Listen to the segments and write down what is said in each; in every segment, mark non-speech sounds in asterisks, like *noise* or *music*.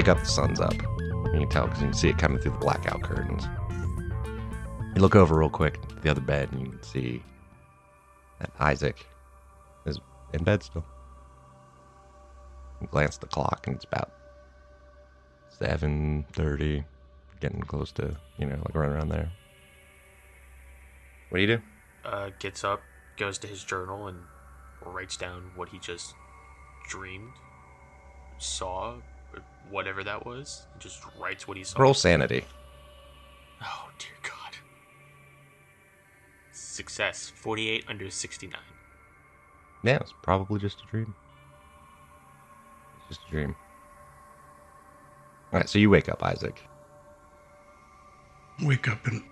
Wake up, the sun's up. You can tell because you can see it coming through the blackout curtains. You look over real quick to the other bed and you can see that Isaac is in bed still. You glance at the clock and it's about 7.30, getting close to, you know, like right around there. What do you do? Uh, gets up, goes to his journal, and writes down what he just dreamed, saw, whatever that was. Just writes what he saw. Roll sanity. Oh dear God. Success. Forty-eight under sixty-nine. Yeah, it's probably just a dream. It's just a dream. All right, so you wake up, Isaac. Wake up and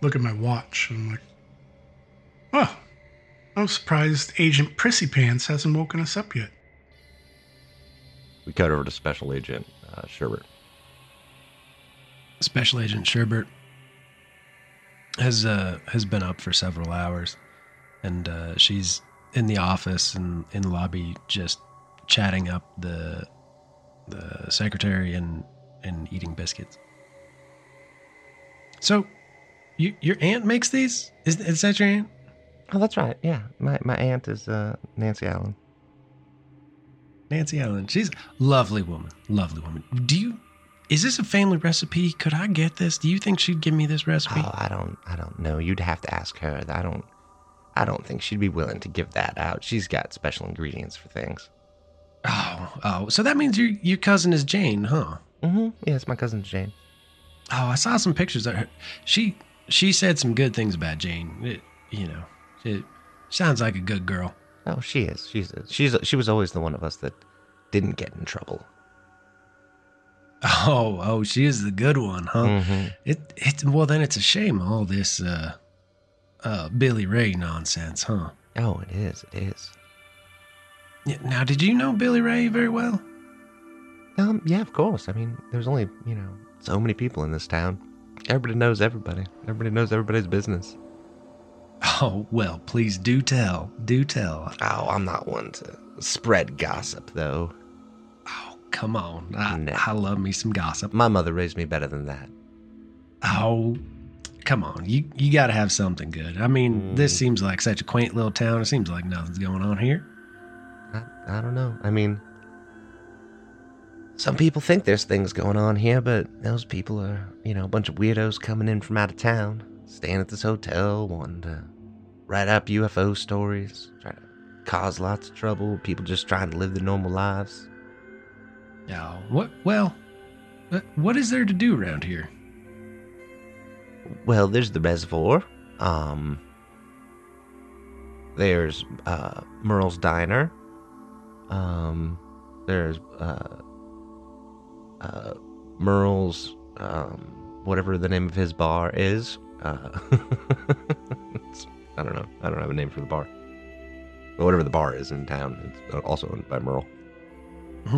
look at my watch, and I'm like, oh, I'm surprised Agent Prissy Pants hasn't woken us up yet. We cut over to Special Agent uh, Sherbert. Special Agent Sherbert has uh, has been up for several hours, and uh, she's in the office and in the lobby, just chatting up the the secretary and and eating biscuits. So, you, your aunt makes these? Is, is that your aunt? Oh, that's right. Yeah, my my aunt is uh, Nancy Allen. Nancy Allen. She's a lovely woman. Lovely woman. Do you? Is this a family recipe? Could I get this? Do you think she'd give me this recipe? Oh, I don't, I don't know. You'd have to ask her. I don't, I don't think she'd be willing to give that out. She's got special ingredients for things. Oh, oh. So that means your your cousin is Jane, huh? Mm-hmm. Yeah, it's my cousin Jane. Oh, I saw some pictures of her. She she said some good things about Jane. It, you know, it sounds like a good girl. Oh, she is. She's a, she's a, she was always the one of us that didn't get in trouble. *laughs* Oh, oh, she is the good one, huh? Mm-hmm. It it well then it's a shame all this uh uh Billy Ray nonsense, huh? Oh, it is. It is. Now, did you know Billy Ray very well? Um, yeah, of course. I mean, there's only you know so many people in this town. Everybody knows everybody. Everybody knows everybody's business. *laughs* Oh, well, please do tell. Do tell. Oh, I'm not one to spread gossip, though. Come on. I, No. I love me some gossip. My mother raised me better than that. Oh, come on. You you got to have something good. I mean, this mm. seems like such a quaint little town. It seems like nothing's going on here. I, I don't know. I mean, some people think there's things going on here, but those people are, you know, a bunch of weirdos coming in from out of town, staying at this hotel, wanting to write up UFO stories, trying to cause lots of trouble. People just trying to live their normal lives. Oh, what? Well, uh, what is there to do around here? Well, there's the reservoir. Um, there's uh, Merle's Diner. Um, there's uh, uh, Merle's um, whatever the name of his bar is. Uh, *laughs* I don't know. I don't have a name for the bar. But whatever the bar is in town, it's also owned by Merle. *laughs*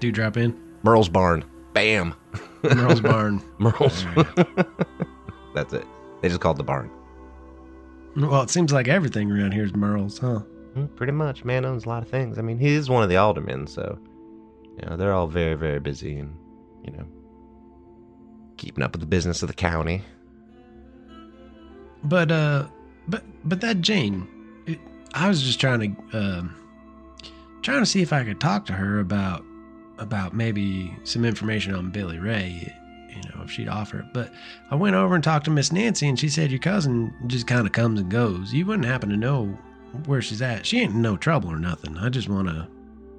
do drop in? Merle's Barn. Bam. Merle's Barn. *laughs* Merle's. *laughs* That's it. They just called the barn. Well, it seems like everything around here is Merle's, huh? Mm, Pretty much. Man owns a lot of things. I mean, he is one of the aldermen, so you know they're all very, very busy and you know keeping up with the business of the county. But uh, but but that Jane, it, I was just trying to um, trying to see if I could talk to her about about maybe some information on Billy Ray. You know, if she'd offer it. But I went over and talked to Miss Nancy, and she said your cousin just kind of comes and goes. You wouldn't happen to know where she's at. She ain't in no trouble or nothing. I just want to,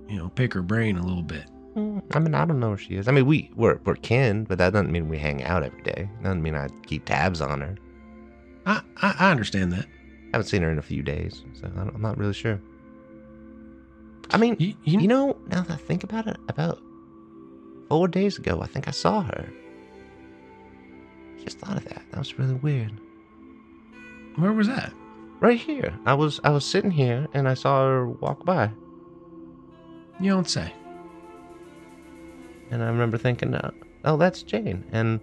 you know, pick her brain a little bit. Mm, I mean, I don't know where she is. I mean, we we're we're kin, but that doesn't mean we hang out every day. Doesn't mean I keep tabs on her. I I, I understand that. I haven't seen her in a few days, so I'm not really sure. I mean, You, you, you know, now that I think about it, about four days ago, I think I saw her. Just thought of that. That was really weird. where was that? Right here. I was I was sitting here and I saw her walk by, You don't say. and I remember thinking, uh, "Oh, that's Jane." And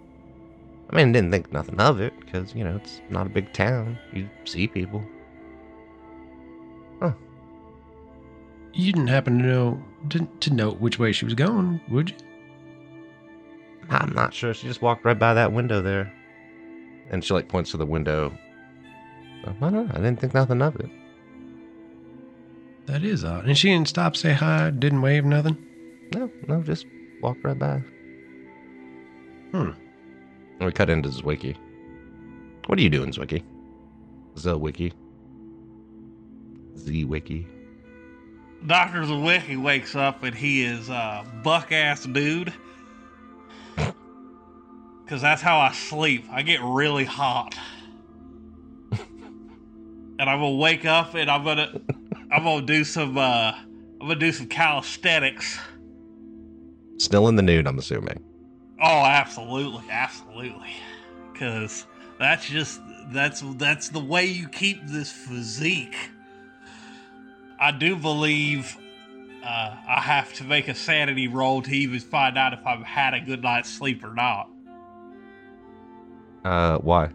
I mean, didn't think nothing of it because you know it's not a big town. You see people. You didn't happen to know to, to note which way she was going, would you? I'm not sure. She just walked right by that window there. And she like points to the window. I don't know. I didn't think nothing of it. That is odd. And she didn't stop, say hi, didn't wave, nothing. No, no, just walked right by. Hmm. And we cut into Zwicky. What are you doing, Zwicky? Zwiki. Z Wiki. Dr. Zawicki wakes up and he is a buck ass dude. Cause that's how I sleep. I get really hot. and I'm gonna wake up and I'm gonna I'm gonna do some uh I'm gonna do some calisthenics. Still in the nude, I'm assuming. Oh, absolutely, absolutely. Cause that's just that's that's the way you keep this physique. I do believe uh, I have to make a sanity roll to even find out if I've had a good night's sleep or not, Uh, why?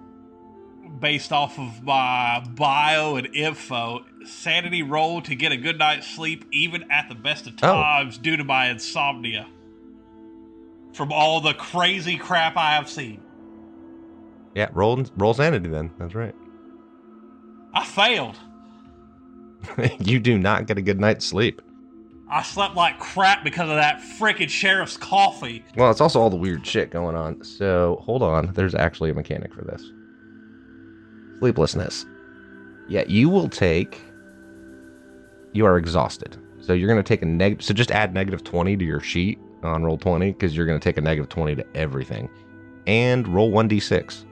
based off of my bio and info. Sanity roll to get a good night's sleep, even at the best of Oh. times, due to my insomnia from all the crazy crap I have seen. Yeah, roll roll sanity then. That's right. I failed. *laughs* you do not get a good night's sleep. I slept like crap because of that freaking sheriff's coffee. Well, it's also all the weird shit going on. So hold on. There's actually a mechanic for this. Sleeplessness. Yeah, you will take. You are exhausted. So you're going to take a negative. So just add negative 20 to your sheet on roll 20 because you're going to take a negative 20 to everything. And roll 1d6.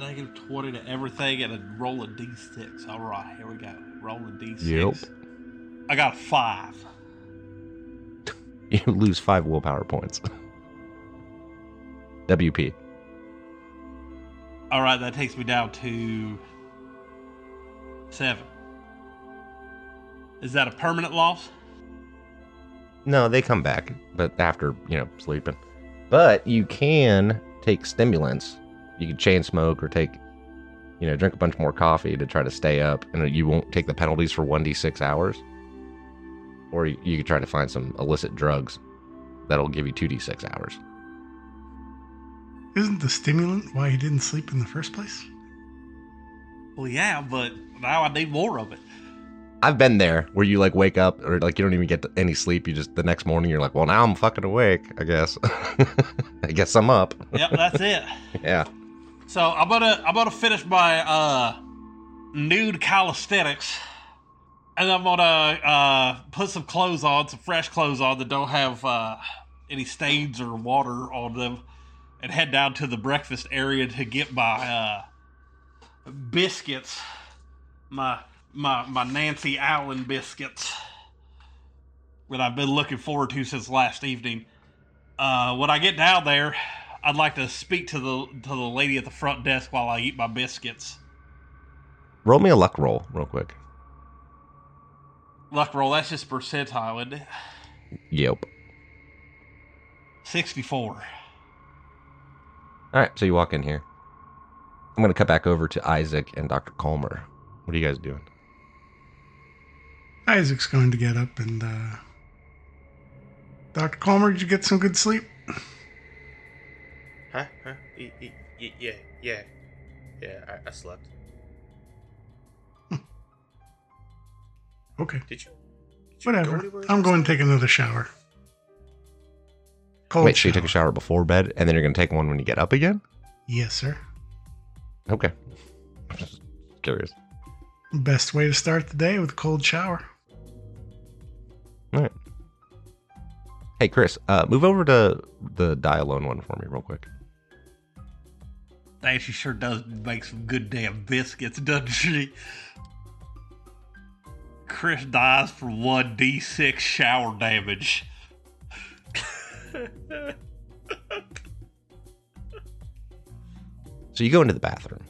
Negative 20 to everything and a roll of d6. All right, here we go. Roll a d6. Yep. I got a five. You lose five willpower points. WP. All right, that takes me down to seven. Is that a permanent loss? No, they come back, but after, you know, sleeping. But you can take stimulants. You can chain smoke or take, you know, drink a bunch more coffee to try to stay up, and you won't take the penalties for 1d6 hours. Or you, you could try to find some illicit drugs that'll give you 2d6 hours. Isn't the stimulant why he didn't sleep in the first place? Well, yeah, but now I need more of it. I've been there where you like wake up or like you don't even get any sleep. You just the next morning you're like, well, now I'm fucking awake, I guess. *laughs* I guess I'm up. Yep, that's it. *laughs* Yeah. So I'm gonna I'm gonna finish my uh, nude calisthenics, and I'm gonna uh, put some clothes on, some fresh clothes on that don't have uh, any stains or water on them, and head down to the breakfast area to get my uh, biscuits, my my my Nancy Allen biscuits that I've been looking forward to since last evening. Uh, when I get down there, I'd like to speak to the to the lady at the front desk while I eat my biscuits. Roll me a luck roll real quick. Luck roll, that's just percentile, isn't it? Yep. 64. All right, so you walk in here. I'm going to cut back over to Isaac and Dr. Colmer. What are you guys doing? Isaac's going to get up and, uh. Dr. Calmer, did you get some good sleep? Huh? Huh? Y- y- y- yeah, yeah, yeah. I, I slept. Okay. Did you? did you Whatever. anywhere I'm going to take another shower. Cold Wait, so you took a shower before bed and then you're going to take one when you get up again? Yes, sir. Okay. I'm *laughs* just curious. Best way to start the day with a cold shower. All right. Hey, Chris, uh, move over to the die alone one for me, real quick. Dang, she sure does make some good damn biscuits, doesn't she? Chris dies for 1d6 shower damage. *laughs* So you go into the bathroom,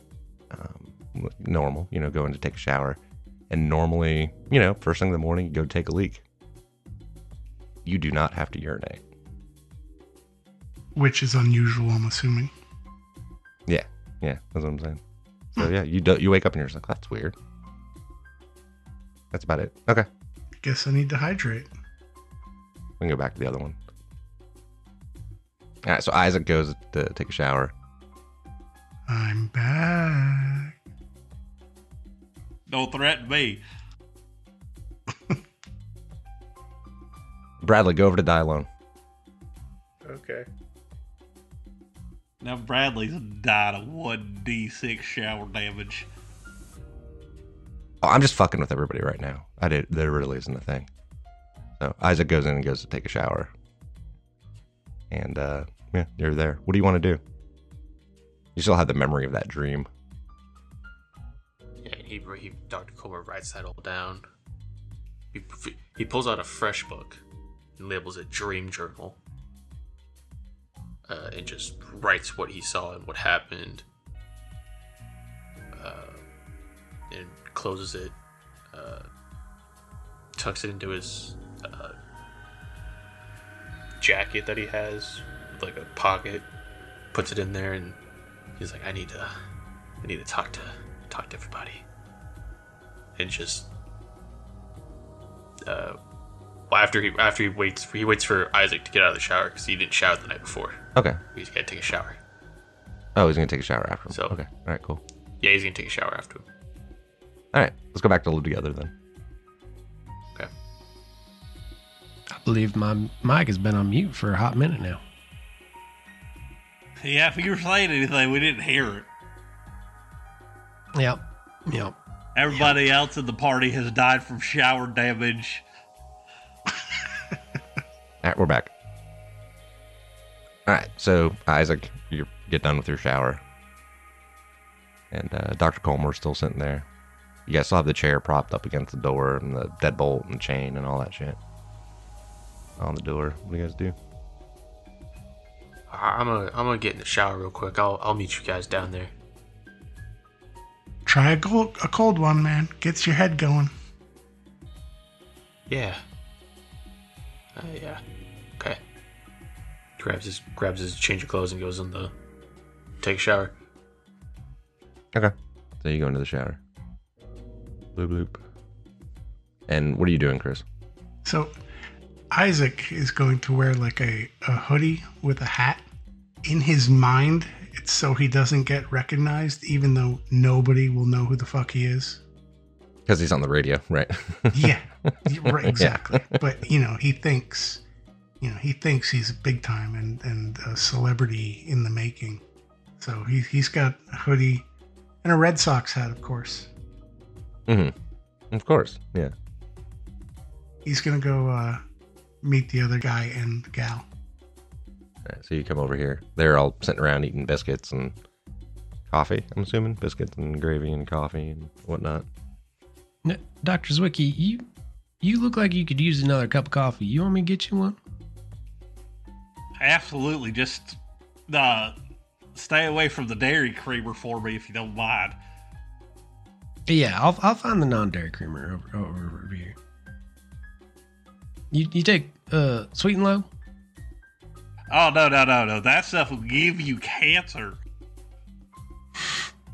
um, normal, you know, going to take a shower, and normally, you know, first thing in the morning, you go take a leak. You do not have to urinate. Which is unusual, I'm assuming. Yeah, yeah, that's what I'm saying. So yeah, you do, you wake up and you're just like, that's weird. That's about it. Okay. guess I need to hydrate. We can go back to the other one. All right, so Isaac goes to take a shower. I'm back. Don't threaten me. *laughs* Bradley, go over to Dylone. Okay. Now Bradley's died of one d6 shower damage. Oh, I'm just fucking with everybody right now. I did. There really isn't a thing. So Isaac goes in and goes to take a shower. And uh, yeah, you're there. What do you want to do? You still have the memory of that dream. Yeah, he, he Dr. Comer writes that all down. He, he pulls out a fresh book and labels it Dream Journal. Uh, and just writes what he saw and what happened. Uh, and closes it, uh, tucks it into his uh, jacket that he has, like a pocket, puts it in there, and he's like, "I need to, I need to talk to talk to everybody." And just, uh, well, after he after he waits he waits for Isaac to get out of the shower because he didn't shower the night before. Okay. He's gotta take a shower. Oh, he's gonna take a shower after. him. So- okay. All right. Cool. Yeah, he's gonna take a shower after him. All right. Let's go back to live together then. Okay. I believe my mic has been on mute for a hot minute now. Yeah, if you were saying anything, we didn't hear it. Yep. Yep. Everybody else in the party has died from shower damage. All right, we're back. All right, so Isaac, you get done with your shower, and uh, Doctor Colmore's still sitting there. You guys still have the chair propped up against the door, and the deadbolt and chain and all that shit on the door. What do you guys do? I- I'm gonna I'm gonna get in the shower real quick. I'll I'll meet you guys down there. Try a cold, a cold one, man. Gets your head going. Yeah. Uh, yeah. Okay. Grabs his grabs his change of clothes and goes in the take a shower. Okay, so you go into the shower. Bloop bloop. And what are you doing, Chris? So Isaac is going to wear like a, a hoodie with a hat. In his mind, it's so he doesn't get recognized, even though nobody will know who the fuck he is. Because he's on the radio, right? Yeah, *laughs* right, exactly. But you know, he thinks, you know, he thinks he's big time and and a celebrity in the making. So he he's got a hoodie and a Red Sox hat, of course. mm-hmm. Of course, yeah. He's gonna go uh, meet the other guy and gal. All right, so you come over here. They're all sitting around eating biscuits and coffee. I'm assuming biscuits and gravy and coffee and whatnot. N- Dr. Zwicky, you you look like you could use another cup of coffee. You want me to get you one? Absolutely, just uh, stay away from the dairy creamer for me if you don't mind. Yeah, I'll I'll find the non-dairy creamer over over, over here. You you take uh sweet and low? Oh no no no no! That stuff will give you cancer.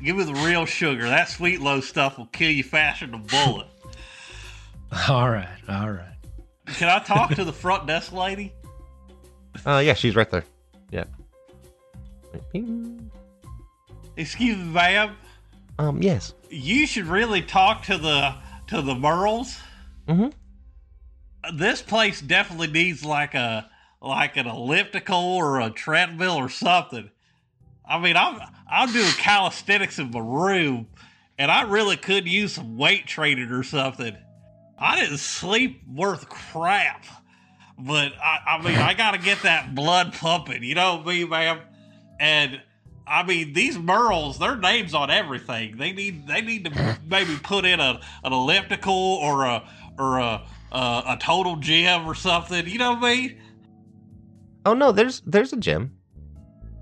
Give me the real sugar. That sweet low stuff will kill you faster than a bullet. *laughs* All right, all right. Can I talk to the front desk lady? Uh, yeah, she's right there. Yeah. Excuse me, ma'am. Um, yes. You should really talk to the to the Merles. Mhm. This place definitely needs like a like an elliptical or a treadmill or something. I mean, I'm I'm doing calisthenics in my room, and I really could use some weight training or something. I didn't sleep worth crap, but I, I mean, I got to get that blood pumping. You know me, man. And I mean, these Merles, their names on everything. They need they need to maybe put in a an elliptical or a or a a, a total gym or something. You know what I mean? Oh no, there's there's a gym.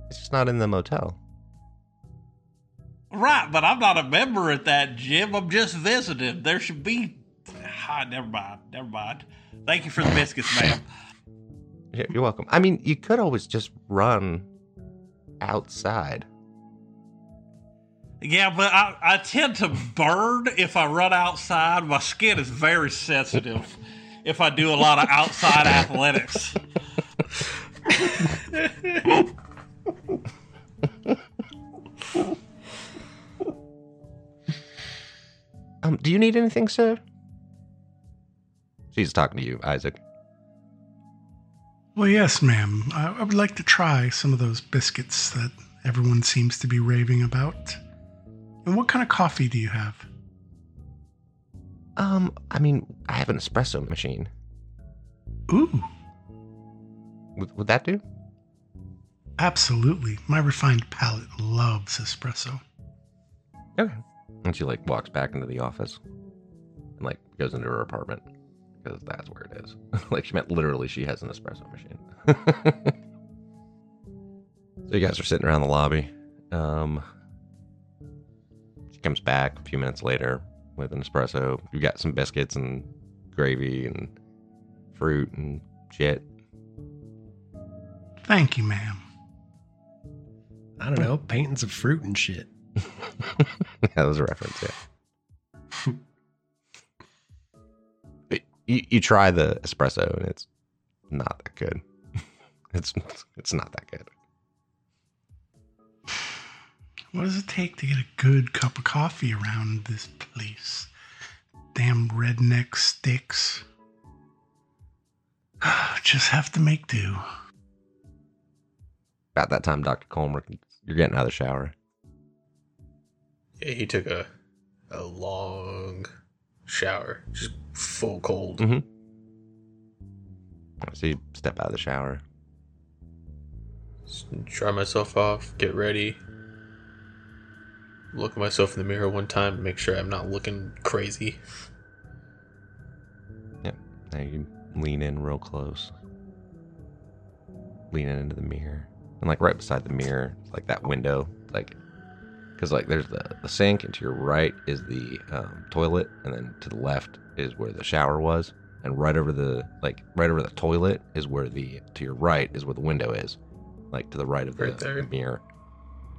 It's just not in the motel. Right, but I'm not a member at that gym. I'm just visiting. There should be. Ah, never mind. Never mind. Thank you for the biscuits, ma'am. You're welcome. I mean, you could always just run outside. Yeah, but I, I tend to burn if I run outside. My skin is very sensitive *laughs* if I do a lot of outside athletics. *laughs* Um, do you need anything, sir? She's talking to you, Isaac. Well, yes, ma'am. I, I would like to try some of those biscuits that everyone seems to be raving about. And what kind of coffee do you have? Um, I mean, I have an espresso machine. Ooh, Would, would that do? absolutely. My refined palate loves espresso. Okay. And she like walks back into the office and like goes into her apartment because that's where it is. *laughs* like she meant literally she has an espresso machine. *laughs* so you guys are sitting around the lobby. Um, she comes back a few minutes later with an espresso. You got some biscuits and gravy and fruit and shit. Thank you, ma'am. I don't know, paintings of fruit and shit. *laughs* that was a reference, yeah. You, you try the espresso and it's not that good. *laughs* It's it's not that good. What does it take to get a good cup of coffee around this place? Damn redneck sticks. *sighs* Just have to make do. About that time, Dr. Colmer, you're getting out of the shower. Yeah, he took a a long shower, just full cold. Mm-hmm. So you step out of the shower. Just dry myself off, get ready. Look at myself in the mirror one time to make sure I'm not looking crazy. Yep. Now you lean in real close. Lean in into the mirror. And like right beside the mirror, like that window, like because like there's the, the sink and to your right is the um, toilet and then to the left is where the shower was and right over the like right over the toilet is where the to your right is where the window is like to the right of the, Right the mirror.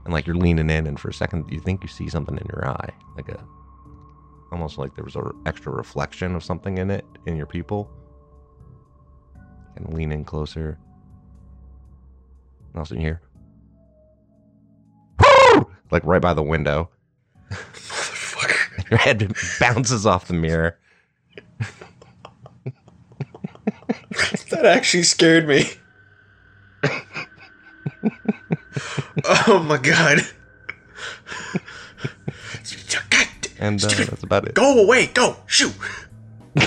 And like you're leaning in and for a second you think you see something in your eye like a almost like there was a extra reflection of something in it in your pupil. And lean in closer. And all of a sudden you hear like right by the window Motherfucker. your head bounces off the mirror That actually scared me. oh my god. God, and uh, that's about it go away, go, shoot. *laughs*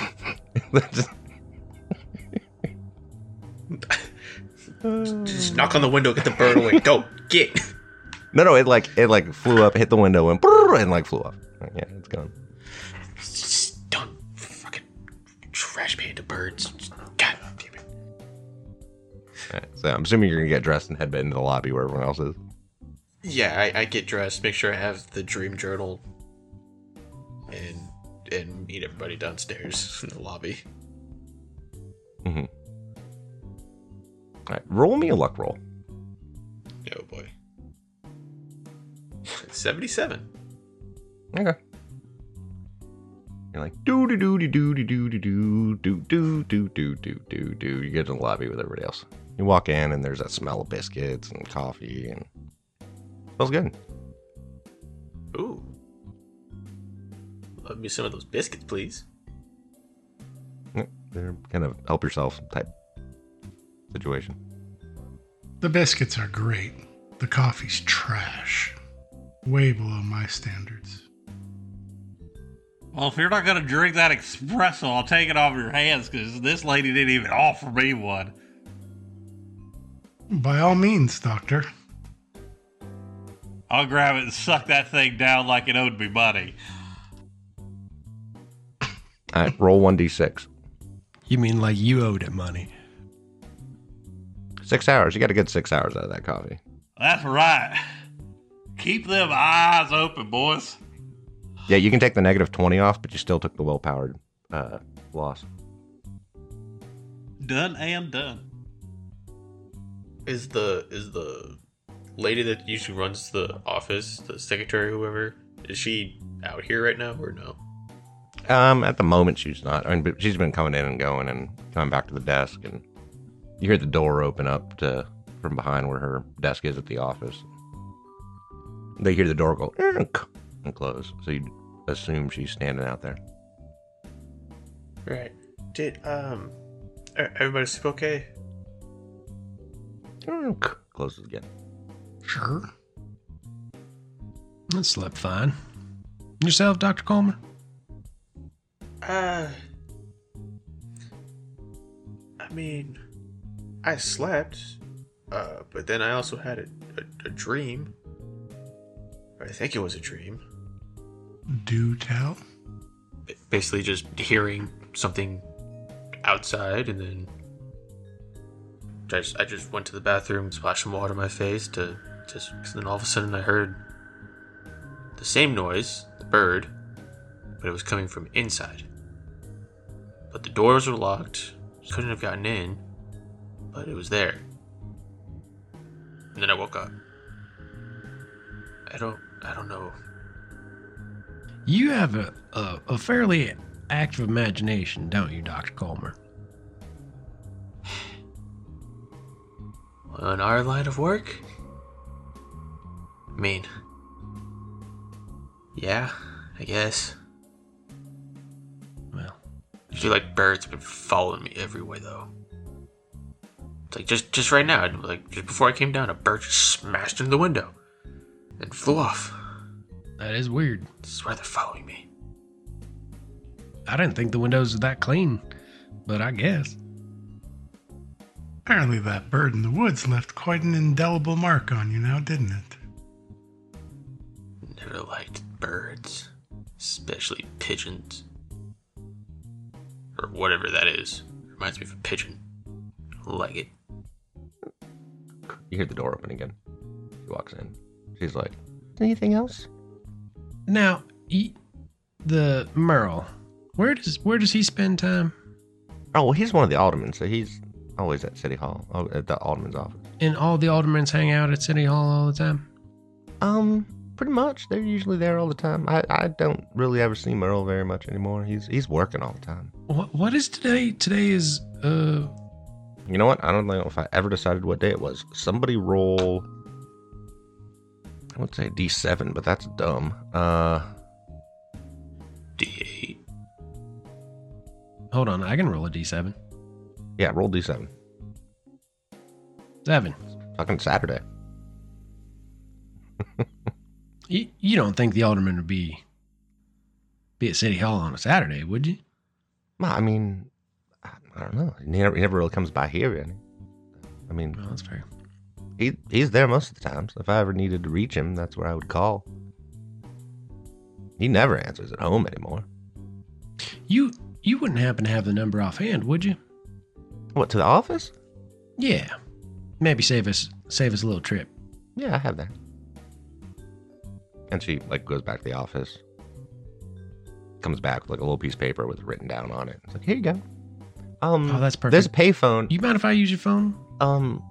Just knock on the window, get the bird away. Go, get. No no it like it like flew up hit the window and brrr, and like flew off yeah it's gone Just don't fucking trash panda birds. God damn it. All right, so i'm assuming you're gonna get dressed and head back into the lobby where everyone else is Yeah, I, I get dressed, make sure I have the dream journal, and and meet everybody downstairs *laughs* in the lobby. mm-hmm. all right roll me a luck roll Oh boy. 77. Okay. You're like do do do do do do do do do do do do do do do. You get to the lobby with everybody else. You walk in and there's that smell of biscuits and coffee and smells good. Ooh. Love me some of those biscuits, please. They're kind of help yourself type situation. The biscuits are great. The coffee's trash. Way below my standards. Well, if you're not gonna drink that espresso, I'll take it off your hands because this lady didn't even offer me one. By all means, Doctor. I'll grab it and suck that thing down like it owed me money. All right, roll one d six. You mean like you owed it money? Six hours. You got a good six hours out of that coffee. That's right. Keep them eyes open, boys. Yeah, you can take the negative twenty off, but you still took the well powered uh, loss. Done and done. Is the is the lady that usually runs the office, the secretary, whoever, is she out here right now or no? Um, at the moment she's not. I mean, but she's been coming in and going and coming back to the desk, and you hear the door open up to from behind where her desk is at the office. They hear the door go and close, so you assume she's standing out there. Right. Did um, everybody sleep okay? "Ink," Closes again. Sure. I slept fine. Yourself, Dr. Coleman? Uh, I mean, I slept, uh, but then I also had a, a, a dream. I think it was a dream. Do tell. Basically, just hearing something outside, and then I just, I just went to the bathroom, splashed some water in my face to just. Then all of a sudden, I heard the same noise, the bird, but it was coming from inside. But the doors were locked. Couldn't have gotten in, but it was there. And then I woke up. I don't. I don't know. You have a, a, a fairly active imagination, don't you, Dr. Coleman? On our line of work? I mean, yeah, I guess. Well, I feel like birds have been following me everywhere, though. It's like just just right now, like just before I came down, a bird just smashed into the window and flew off. that is weird. I swear they're following me. I didn't think the windows were that clean, but I guess. Apparently, that bird in the woods left quite an indelible mark on you now, didn't it? Never liked birds, especially pigeons, or whatever that is. Reminds me of a pigeon. Like it. You hear the door open again. She walks in. She's like, "Anything else?" Now, he, the Merle, where does where does he spend time? Oh, well, he's one of the aldermen, so he's always at City Hall, oh, at the alderman's office. And all the aldermans hang out at City Hall all the time. Um, pretty much. They're usually there all the time. I, I don't really ever see Merle very much anymore. He's he's working all the time. What what is today? Today is uh You know what? I don't know if I ever decided what day it was. Somebody roll. I would say D7, but that's dumb. Uh, D8. hold on, I can roll a d7. yeah, roll D7. Seven. Fucking Saturday. *laughs* You, you don't think the alderman would be be at City Hall on a Saturday, would you? Well, I mean, I, I don't know. He never, he never really comes by here. Any. I mean, Well, that's fair. He he's there most of the time. So if I ever needed to reach him, that's where I would call. He never answers at home anymore. You you wouldn't happen to have the number offhand, would you? What to the office? Yeah. Maybe save us save us a little trip. Yeah, I have that. And she like goes back to the office. Comes back with like a little piece of paper with written down on it. It's like, here you go. Um, Oh, that's perfect. there's a payphone. You mind if I use your phone? Um,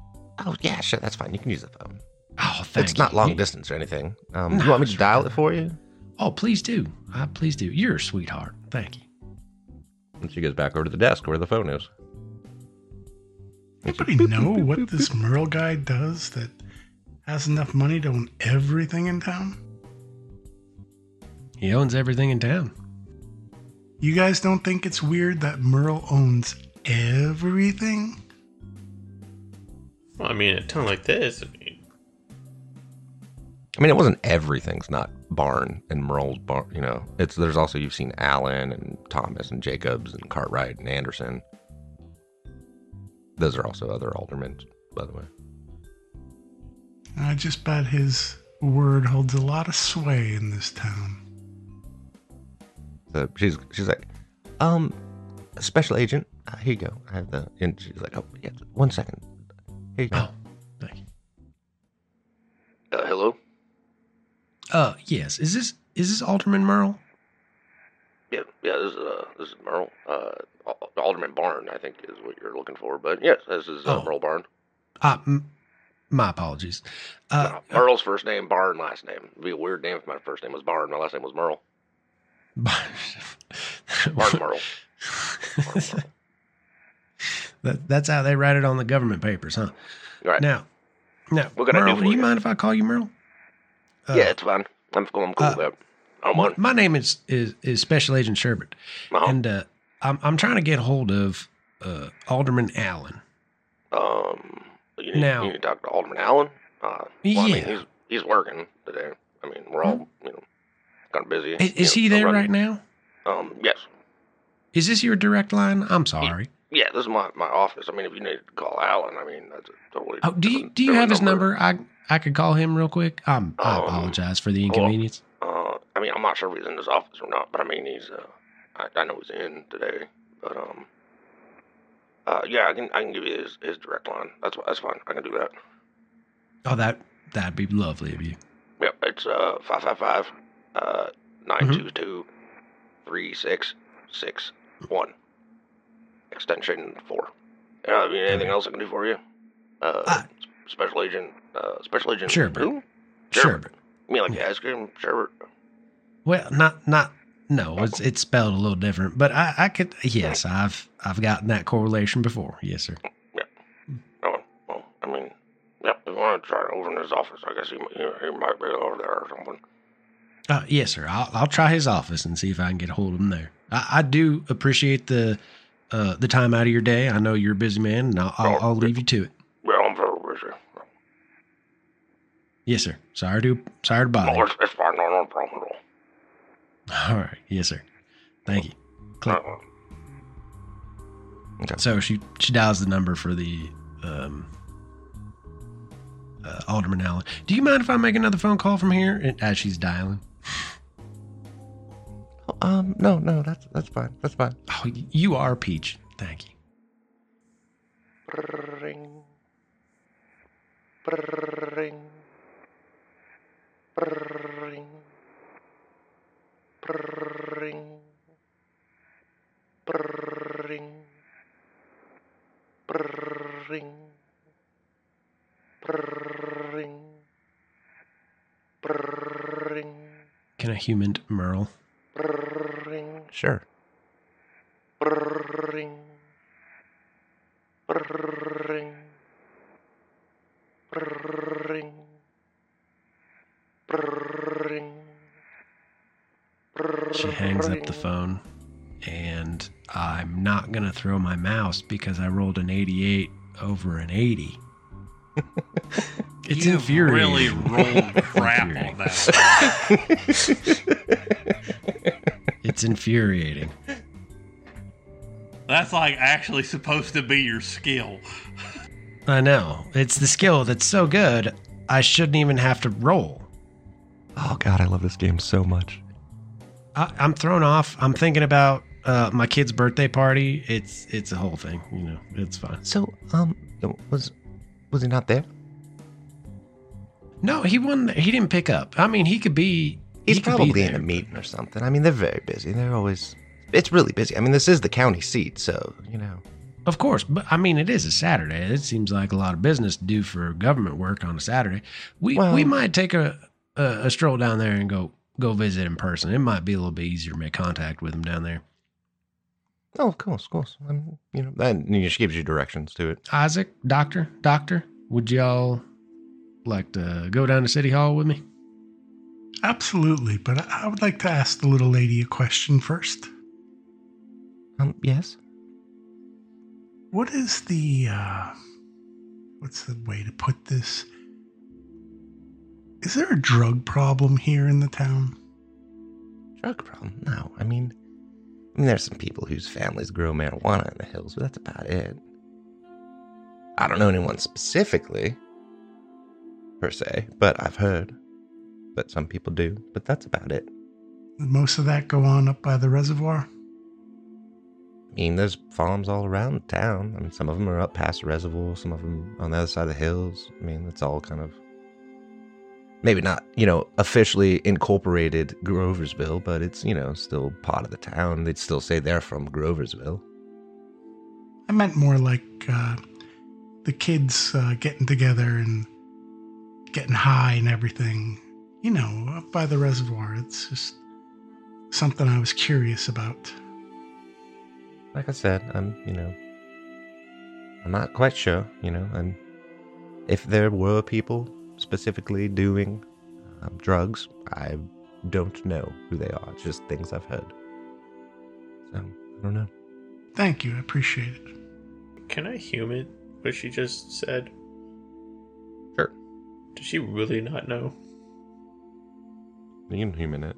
oh yeah, sure, that's fine. You can use the phone. Oh, thank it's not you. long distance or anything. Um, No, you want me to sure. dial it for you? Oh, please do. Uh, please do. You're a sweetheart. Thank you. And she goes back over to the desk where the phone is. And she- Anybody know what this Merle guy does that has enough money to own everything in town? He owns everything in town. You guys don't think it's weird that Merle owns everything? Well, I mean, a town like this, I mean, I mean, it wasn't everything's not Barn and Merle's Barn. You know, it's there's also you've seen Allen and Thomas and Jacobs and Cartwright and Anderson. Those are also other aldermen, by the way. I just bet his word holds a lot of sway in this town. So she's she's like, um, special agent, uh, here you go. I have the. And she's like, oh yeah, one second. Here you go. Oh, thank you. Uh, hello. Uh, yes. Is this is this Alderman Merle? Yeah, yeah. This is uh, this is Merle. Uh, Alderman Barn, I think, is what you're looking for. But yes, this is uh, Oh. Merle Barn. Uh, m- my apologies. Uh, No, Merle's first name, Barn last name. It'd be a weird name if my first name was Barn, my last name was Merle. Barn Merle. *laughs* Barn Merle. That, that's how they write it on the government papers, huh? Right. Now, now, What can I do Merle, for do you you? mind if I call you Merle? Uh, yeah, it's fine. I'm cool. I'm cool uh, with that. I don't my, my name is, is is Special Agent Sherbert, Uh-huh. and uh, I'm I'm trying to get hold of uh, Alderman Allen. Um, you need, Now- you need to talk to Alderman Allen. Uh, well, I mean, Yeah. he's he's working today. I mean, we're all you know kind of busy. Is, is you he there right now? Um, yes, Is this your direct line? I'm sorry. Yeah. This is my my office. I mean, if you need to call Alan, I mean, that's a totally. Oh, do you do you have his number? I I could call him real quick. Um, I Um, apologize for the inconvenience. Uh, I mean, I'm not sure if he's in his office or not, but I mean, he's. Uh, I, I know he's in today, but um. Uh, yeah, I can I can give you his, his direct line. That's that's fine. I can do that. Oh, that that'd be lovely of you. Yep, it's uh five five five uh nine two two three six six one. Extension four. Uh, I mean, anything Okay. else I can do for you? Uh, Uh, special agent. Uh, special agent. Sure, but- Who? Sure. but- You mean like the ice cream sherbet? Well, not not no. It's it's spelled a little different, but I I could yes I've I've gotten that correlation before. Yes, sir. Yeah. Oh, well, I mean, yep. If you want to try it over in his office, I guess he, he, he might be over there or something. Uh, yes, sir. I'll I'll try his office and see if I can get a hold of him there. I, I do appreciate the uh the time out of your day. I know you're a busy man, and I'll I'll, I'll leave you to it. Well, I'm very busy. Yes, sir. Sorry to sorry to bother No, it's, it's fine. No, no problem at all. *laughs* All right. Yes, sir. Thank you. Click. Uh, So she she dials the number for the um, uh, Alderman Allen. Do you mind if I make another phone call from here as she's dialing? Um, no, no, that's that's fine. That's fine. Oh, you are Peach. Thank you. Ring. Ring. Ring. Ring. Ring. Ring. Ring. Ring. Can a human Merle? Ring. Sure. Ring. Ring. Ring. Ring. She hangs up the phone, and I'm not gonna throw my mouse because I rolled an 88 over an 80. *laughs* it's you infuriating. really rolled crap on that. *laughs* It's infuriating. That's like actually supposed to be your skill. I know. It's the skill that's so good, I shouldn't even have to roll. Oh god, I love this game so much. I, I'm thrown off. I'm thinking about uh, my kid's birthday party. It's it's a whole thing. You know, it's fine. So, um, was was he not there? No, he won. He didn't pick up. I mean, he could be. He's he probably in a meeting or something. I mean, they're very busy. They're always. It's really busy. I mean, this is the county seat, so you know. Of course, but I mean, it is a Saturday. It seems like a lot of business to do for government work on a Saturday. We Well- we might take a, a a stroll down there and go go visit in person. It might be a little bit easier to make contact with him down there. Oh, of course, of course. I mean, you know, that she gives you directions to it. Isaac, doctor, doctor, would y'all like to go down to City Hall with me? Absolutely, but I would like to ask the little lady a question first. Um, yes. What is the uh what's the way to put this? Is there a drug problem here in the town? Drug problem? No. I mean, I mean, there's some people whose families grow marijuana in the hills, but that's about it. I don't know anyone specifically, per se, but I've heard that some people do. But that's about it. Most of that go on up by the reservoir. I mean, there's farms all around town. I mean, some of them are up past the reservoir, some of them on the other side of the hills. I mean, it's all kind of maybe not, you know, officially incorporated Groversville, but it's, you know, still part of the town. They'd still say they're from Groversville. I meant more like uh, the kids uh, getting together and getting high and everything, you know, up by the reservoir. It's just something I was curious about. Like I said, I'm, you know, I'm not quite sure, you know, and if there were people specifically doing um, drugs, I don't know who they are. It's just things I've heard. So, I don't know. Thank you. I appreciate it. Can I HUMINT what she just said? Sure. Does she really not know? You can HUMINT it.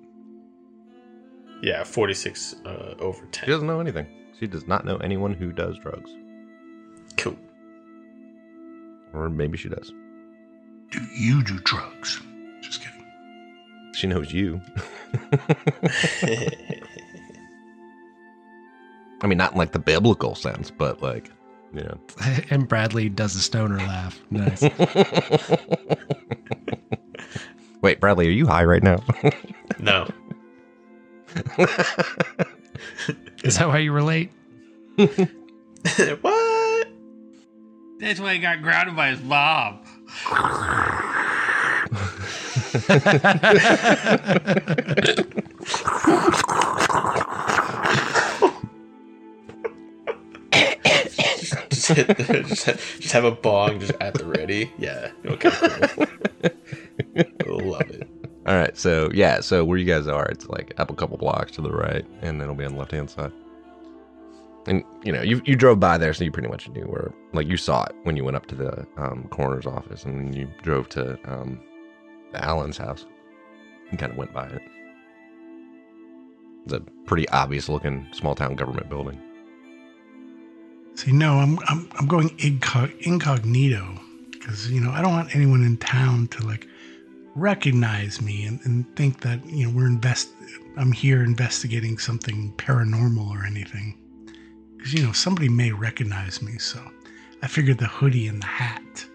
Yeah, 46 uh, over She doesn't know anything. She does not know anyone who does drugs. Cool. Or maybe she does. Do you do drugs? Just kidding. She knows you. *laughs* I mean, not in like the biblical sense, but like, you *laughs* know. and Bradley does a stoner laugh. Nice. *laughs* Wait, Bradley, are you high right now? no. *laughs* Is that why you relate? *laughs* what? That's why he got grounded by his mom. *laughs* just, hit the, just, have, just have a bong just at the ready. Yeah. Okay. Cool. So yeah, so where you guys are, it's like up a couple blocks to the right, and then it'll be on the left hand side. And you know, you you drove by there, so you pretty much knew where. Like you saw it when you went up to the um, coroner's office, and then you drove to um, house. and kind of went by it. It's a pretty obvious looking small town government building. See, no, I'm I'm I'm going incog- incognito because you know I don't want anyone in town to like recognize me and, and think that you know we're invest. I'm here investigating something paranormal or anything because you know somebody may recognize me. So I figured the hoodie and the hat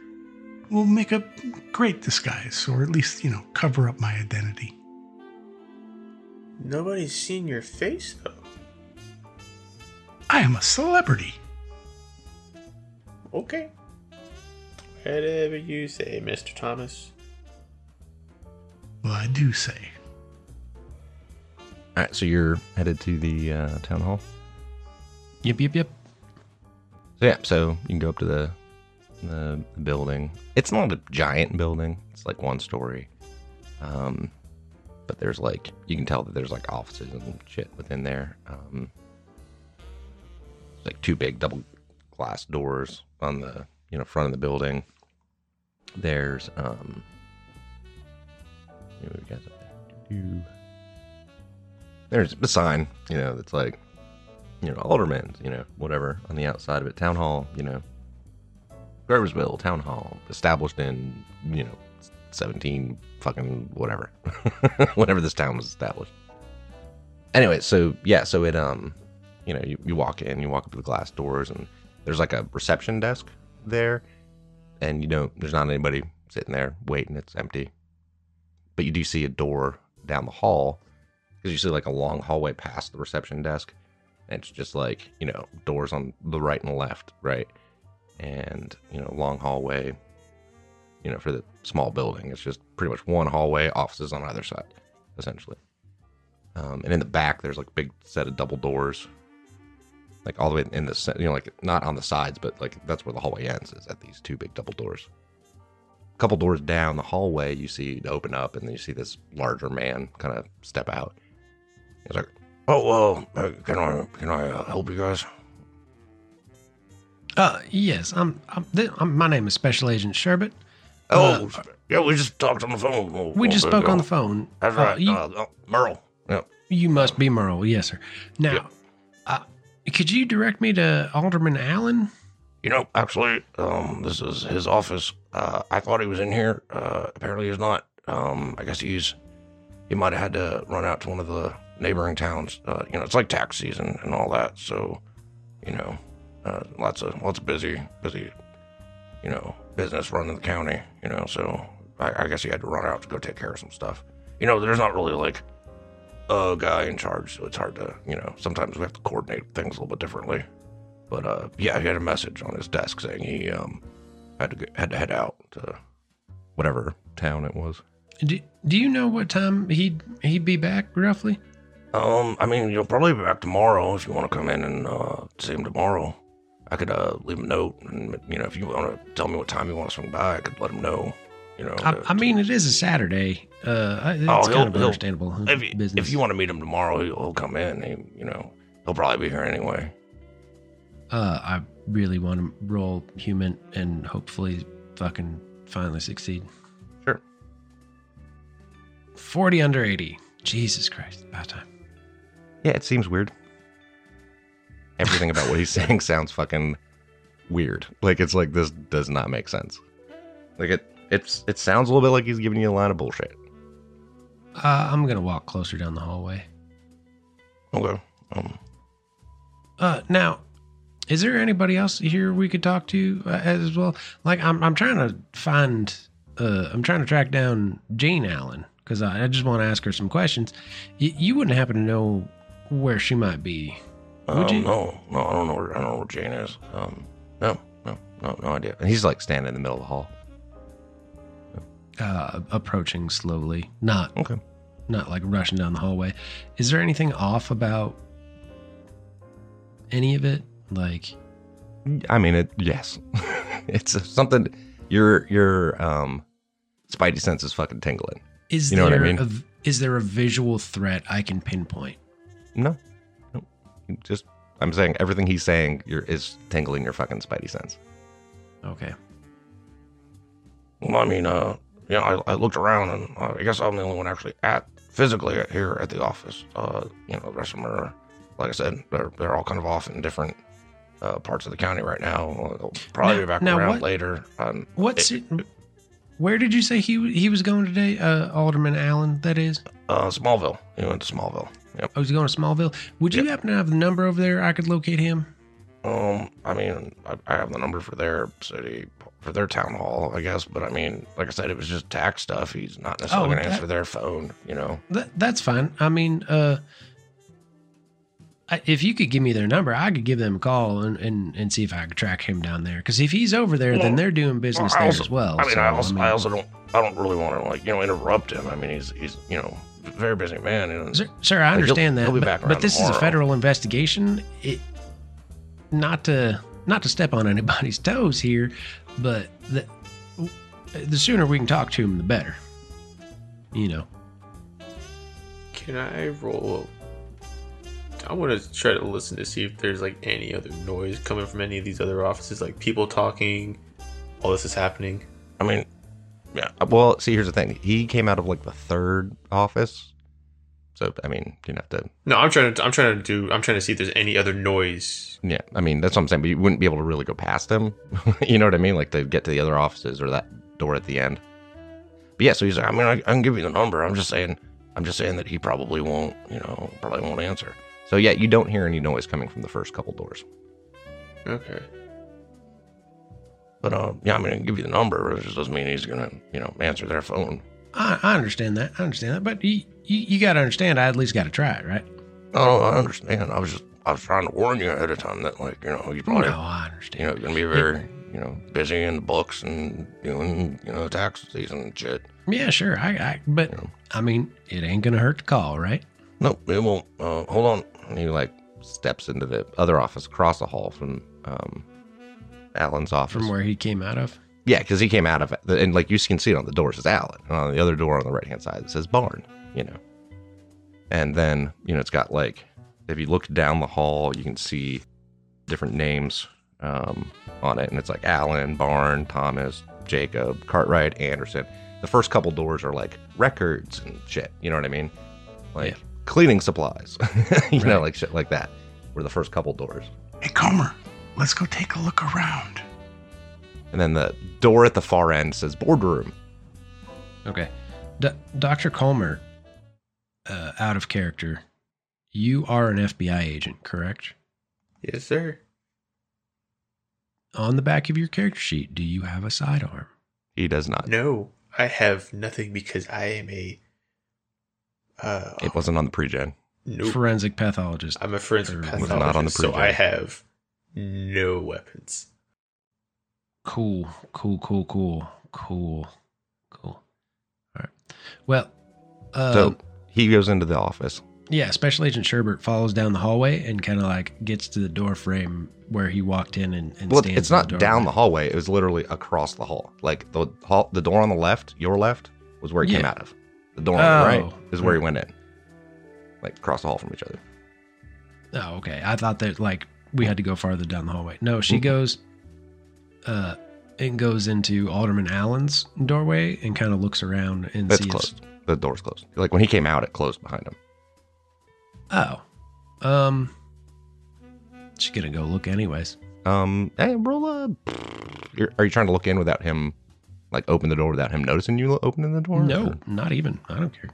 will make a great disguise, or at least you know cover up my identity. Nobody's seen your face though. I am a celebrity. Okay. Whatever you say, Mr. Thomas. Well, I do say. All right, so you're headed to the uh, town hall. Yep, yep, yep. So yeah, so you can go up to the the building. It's not a giant building. It's like one story. Um, but there's like you can tell that there's like offices and shit within there. Um, like two big double glass doors on the you know front of the building. There's um, know, we got There's a sign, you know, that's like you know, aldermen, you know, whatever on the outside of it. Town hall, you know, Groversville Town Hall, established in, you know, 17 fucking whatever, *laughs* whenever this town was established. Anyway, so yeah, so it, um, you know, you, you walk in, you walk up to the glass doors, and there's like a reception desk there, and you don't, there's not anybody sitting there waiting, it's empty. But you do see a door down the hall, because you see like a long hallway past the reception desk And it's just like, you know, doors on the right and left, right? And, you know, long hallway, you know, for the small building. It's just pretty much one hallway, offices on either side, essentially. Um, and in the back, there's like a big set of double doors, like all the way in the, you know, like not on the sides, but like that's where the hallway ends, is at these two big double doors. A couple doors down the hallway, you see it open up, and then you see this larger man kind of step out. He's like, Oh, uh, can I can I uh, help you guys? Uh, yes, I'm. I'm, th- I'm my name is Special Agent Sherbet. Oh, yeah, we just talked on the phone. We just spoke ago. on the phone. That's Uh, right, you, uh, uh, Merle. Yeah. you must be Merle. Yes, sir. Now, Yeah. uh, could you direct me to Alderman Allen? You know, actually, um, this is his office. Uh, I thought he was in here. Uh, apparently, he's not. Um, I guess he's he might have had to run out to one of the neighboring towns. Uh, you know, it's like tax season and all that, so you know, uh, lots of lots of busy, busy, you know, business running the county. You know, so I, I guess he had to run out to go take care of some stuff. You know, there's not really like a guy in charge, so it's hard to, you know, sometimes we have to coordinate things a little bit differently. But uh, yeah, he had a message on his desk saying he um had to get, had to head out to whatever town it was. Do, do you know what time he'd he'd be back roughly? Um, I mean, you'll probably be back tomorrow if you want to come in and uh, see him tomorrow. I could uh, leave a note, and you know, if you want to tell me what time you want to swing by, I could let him know. You know, I, to- I mean, it is a Saturday. Uh, it's Oh, kind of understandable if you, if you want to meet him tomorrow, he'll, he'll come in. He, you know, he'll probably be here anyway. Uh, I really want to roll HUMINT and hopefully fucking finally succeed. Sure. Forty under eighty. Jesus Christ, about time. Yeah, it seems weird. Everything about what he's *laughs* saying sounds fucking weird. Like it's like this does not make sense. Like it it's it sounds a little bit like he's giving you a line of bullshit. Uh, I'm gonna walk closer down the hallway. Okay. Um, Uh, now, is there anybody else here we could talk to uh, as well? Like, I'm I'm trying to find, uh, I'm trying to track down Jane Allen because I, I just want to ask her some questions. Y- you wouldn't happen to know where she might be? Would um, you? No, no, I don't know. Where, I don't know where Jane is. Um, no, no, no, no idea. And he's like standing in the middle of the hall. Uh, approaching slowly, not Okay. not like rushing down the hallway. Is there anything off about any of it? Like, I mean it yes. *laughs* it's something your your um spidey sense is fucking tingling. is You know what I there mean? a, is there a visual threat I can pinpoint? No. No. Just I'm saying everything he's saying you're, is tingling your fucking spidey sense. Okay. Well, I mean, uh, you know, I, I looked around, and uh, I guess I'm the only one actually at physically here at the office. Uh, you know, the rest of them are, like I said, they're they're all kind of off in different uh, parts of the county right now. They'll probably Now- be back around what- later. Um, What's it- it, where did you say he he was going today? Uh, Alderman Allen, that is. uh, Smallville. He went to Smallville. Yep. Oh, he's going to Smallville. Would you happen to have the number over there? I could locate him. Um, I mean, I, I have the number for their city, for their town hall, I guess. But I mean, like I said, it was just tax stuff. He's not necessarily Oh, going to answer their phone. You know. That, that's fine. I mean, uh, if you could give me their number, I could give them a call and, and, and see if I could track him down there. Because if he's over there, then they're doing business Well, I there as well. I mean, So, I also, I also don't, I don't really want to like, you know, interrupt him. I mean, he's, he's, you know, very busy man. And Sir, sir, I He'll- understand he'll that, be but, back but around this is a federal investigation. It, not to not to step on *laughs* anybody's toes here, but the the sooner we can talk to him, the better. You know. Can I roll? I want to try to listen to see if there's like any other noise coming from any of these other offices, like people talking. All this is happening. I mean, yeah. Well, see, here's the thing. He came out of like the third office, so I mean, you have to. No, I'm trying to. I'm trying to do. I'm trying to see if there's any other noise. Yeah, I mean, that's what I'm saying. But you wouldn't be able to really go past him. *laughs* you know what I mean? Like to get to the other offices or that door at the end. but yeah. So he's like, I mean, I, I can give you the number. I'm just saying, I'm just saying that he probably won't, you know, probably won't answer. So yeah, you don't hear any noise coming from the first couple doors. Okay. But uh, yeah, I mean, I can give you the number. It just doesn't mean he's gonna, you know, answer their phone. I, I understand that. I understand that. But you, you, you got to understand, I at least got to try it, right? Oh, I understand. I was just, I was trying to warn you ahead of time that, like, you know, you probably, no, I understand. you understand. know, gonna be very, you know, busy in the books and doing, you know, tax season and shit. Yeah, sure. I, I but Yeah. I mean, it ain't gonna hurt to call, right? Nope, it won't. Uh, hold on. And he like steps into the other office across the hall from um, Alan's office. From where he came out of. Yeah, because he came out of it, and like you can see it on the door it says Alan. and on the other door on the right hand side it says Barn. You know, and then you know it's got like if you look down the hall, you can see different names um, on it, and it's like Alan, Barn, Thomas, Jacob, Cartwright, Anderson. The first couple doors are like records and shit. You know what I mean? Like Yeah. Cleaning supplies. *laughs* you know, like shit like that. Were the first couple doors. Hey, Comer, let's go take a look around. And then the door at the far end says boardroom. Okay. D- Dr. Comer, uh, out of character, you are an FBI agent, correct? Yes, sir. On the back of your character sheet, do you have a sidearm? He does not. No, I have nothing because I am a. Uh, It wasn't on the pre-gen. nope. Forensic pathologist. I'm a forensic Or was pathologist, not on the so pre-gen. I have no weapons. Cool, cool, cool, cool, cool, cool. All right. Well, uh, so he goes into the office. yeah, Special Agent Sherbert follows down the hallway and kind of like gets to the door frame where he walked in and, and Well, stands it's not the down the hallway. It was literally across the hall. Like the hall, the door on the left, your left, was where he came out of. The door on the Oh. right is where he went in. Like across the hall from each other. Oh, okay. I thought that like we had to go farther down the hallway. No, she Mhm. goes uh and goes into Alderman Allen's doorway and kind of looks around and sees closed. The door's closed. Like when he came out, it closed behind him. Oh. Um she's gonna go look anyways. Um, hey, roll a. Are you trying to look in without him, like open the door without him noticing you opening the door? No, or- not even. I don't care.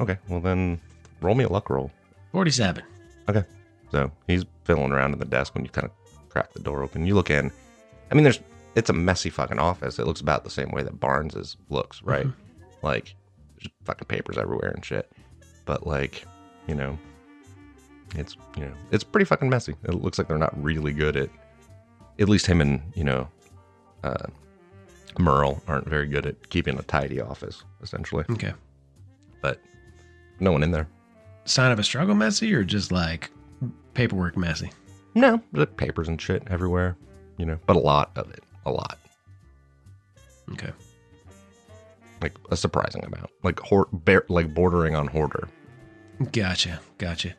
Okay, well then, roll me a luck roll. Forty seven. Okay. So he's fiddling around in the desk when you kind of crack the door open. You look in. I mean, there's it's a messy fucking office. It looks about the same way that Barnes's looks, right? Mhm. Like there's fucking papers everywhere and shit. But like, you know, it's you know, it's pretty fucking messy. It looks like they're not really good at at least him and, you know, uh Merle aren't very good at keeping a tidy office, essentially. Okay. But no one in there. Sign of a struggle messy or just like paperwork messy? No, like papers and shit everywhere, you know, but a lot of it, a lot, Okay. like a surprising amount, like hor- bear, like bordering on hoarder. Gotcha. Gotcha.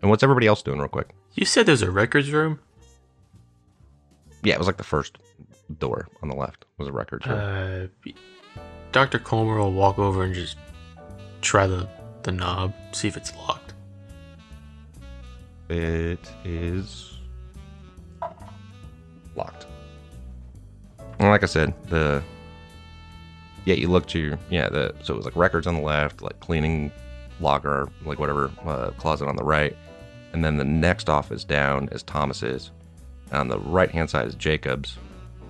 And what's everybody else doing, real quick? You said there's a records room? Yeah, it was like the first door on the left was a record. Uh, Dr. Colmer will walk over and just try the, the knob, see if it's locked. it is locked. And like I said, the yeah, you look to your yeah the so it was like records on the left, like cleaning locker, like whatever uh, closet on the right, and then the next office down is Thomas's. On the right hand side is Jacobs,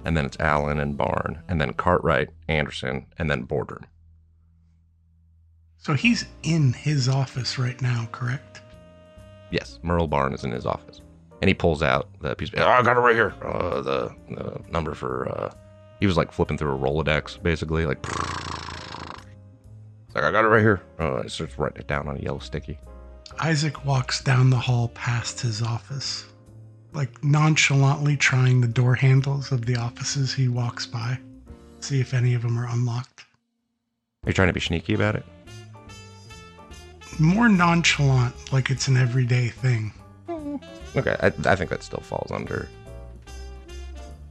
and then it's Allen and Barn, and then Cartwright, Anderson, and then Border. So he's in his office right now, correct? Yes, Merle Barn is in his office, and he pulls out the piece. Of, oh, I got it right here. Uh, the, the number for. Uh, he was like flipping through a Rolodex, basically. Like, it's like I got it right here. Uh, he starts writing it down on a yellow sticky. Isaac walks down the hall past his office, like nonchalantly trying the door handles of the offices he walks by, see if any of them are unlocked. Are you trying to be sneaky about it? More nonchalant, like it's an everyday thing. Okay, I, I think that still falls under.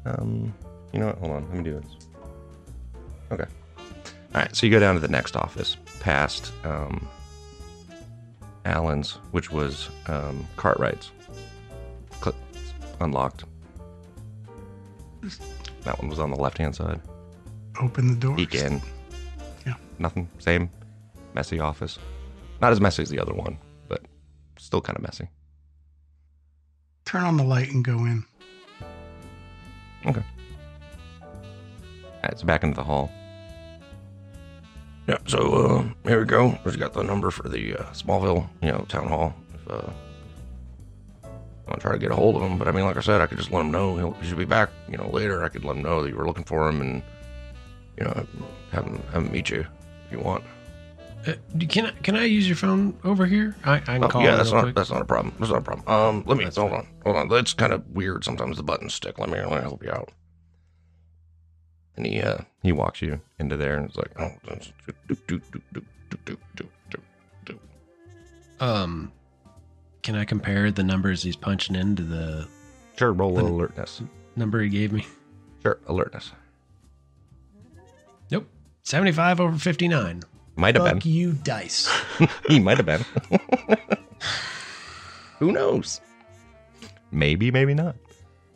Um, you know what? Hold on, let me do this. Okay. All right, so you go down to the next office, past um, Allen's, which was um, Cartwright's. Click, unlocked. That one was on the left-hand side. Open the door. Peek in. Yeah. Nothing. Same messy office. Not as messy as the other one, but still kind of messy. Turn on the light and go in. Okay. All right, so back into the hall. Yeah, so uh, here we go. We've got the number for the uh, Smallville, you know, town hall. If uh, I want try to get a hold of him, but I mean, like I said, I could just let him know he'll, he should be back. You know, later. I could let him know that you were looking for him, and you know, have him have him meet you if you want. Uh, can I can I use your phone over here? I, I can Oh, call yeah, that's not quick. that's not a problem. That's not a problem. Um, let me That's hold fine. on, hold on. That's kind of weird sometimes the buttons stick. Let me let me help you out. And he uh he walks you into there and it's like, Oh, do, do, do, do, do, do, do, do. Um, can I compare the numbers he's punching into the sure, roll Then- alertness. number he gave me? Sure, alertness. Nope, seventy-five over fifty-nine. Might have Fuck been. you, dice. *laughs* he might have been. *laughs* Who knows? Maybe, maybe not.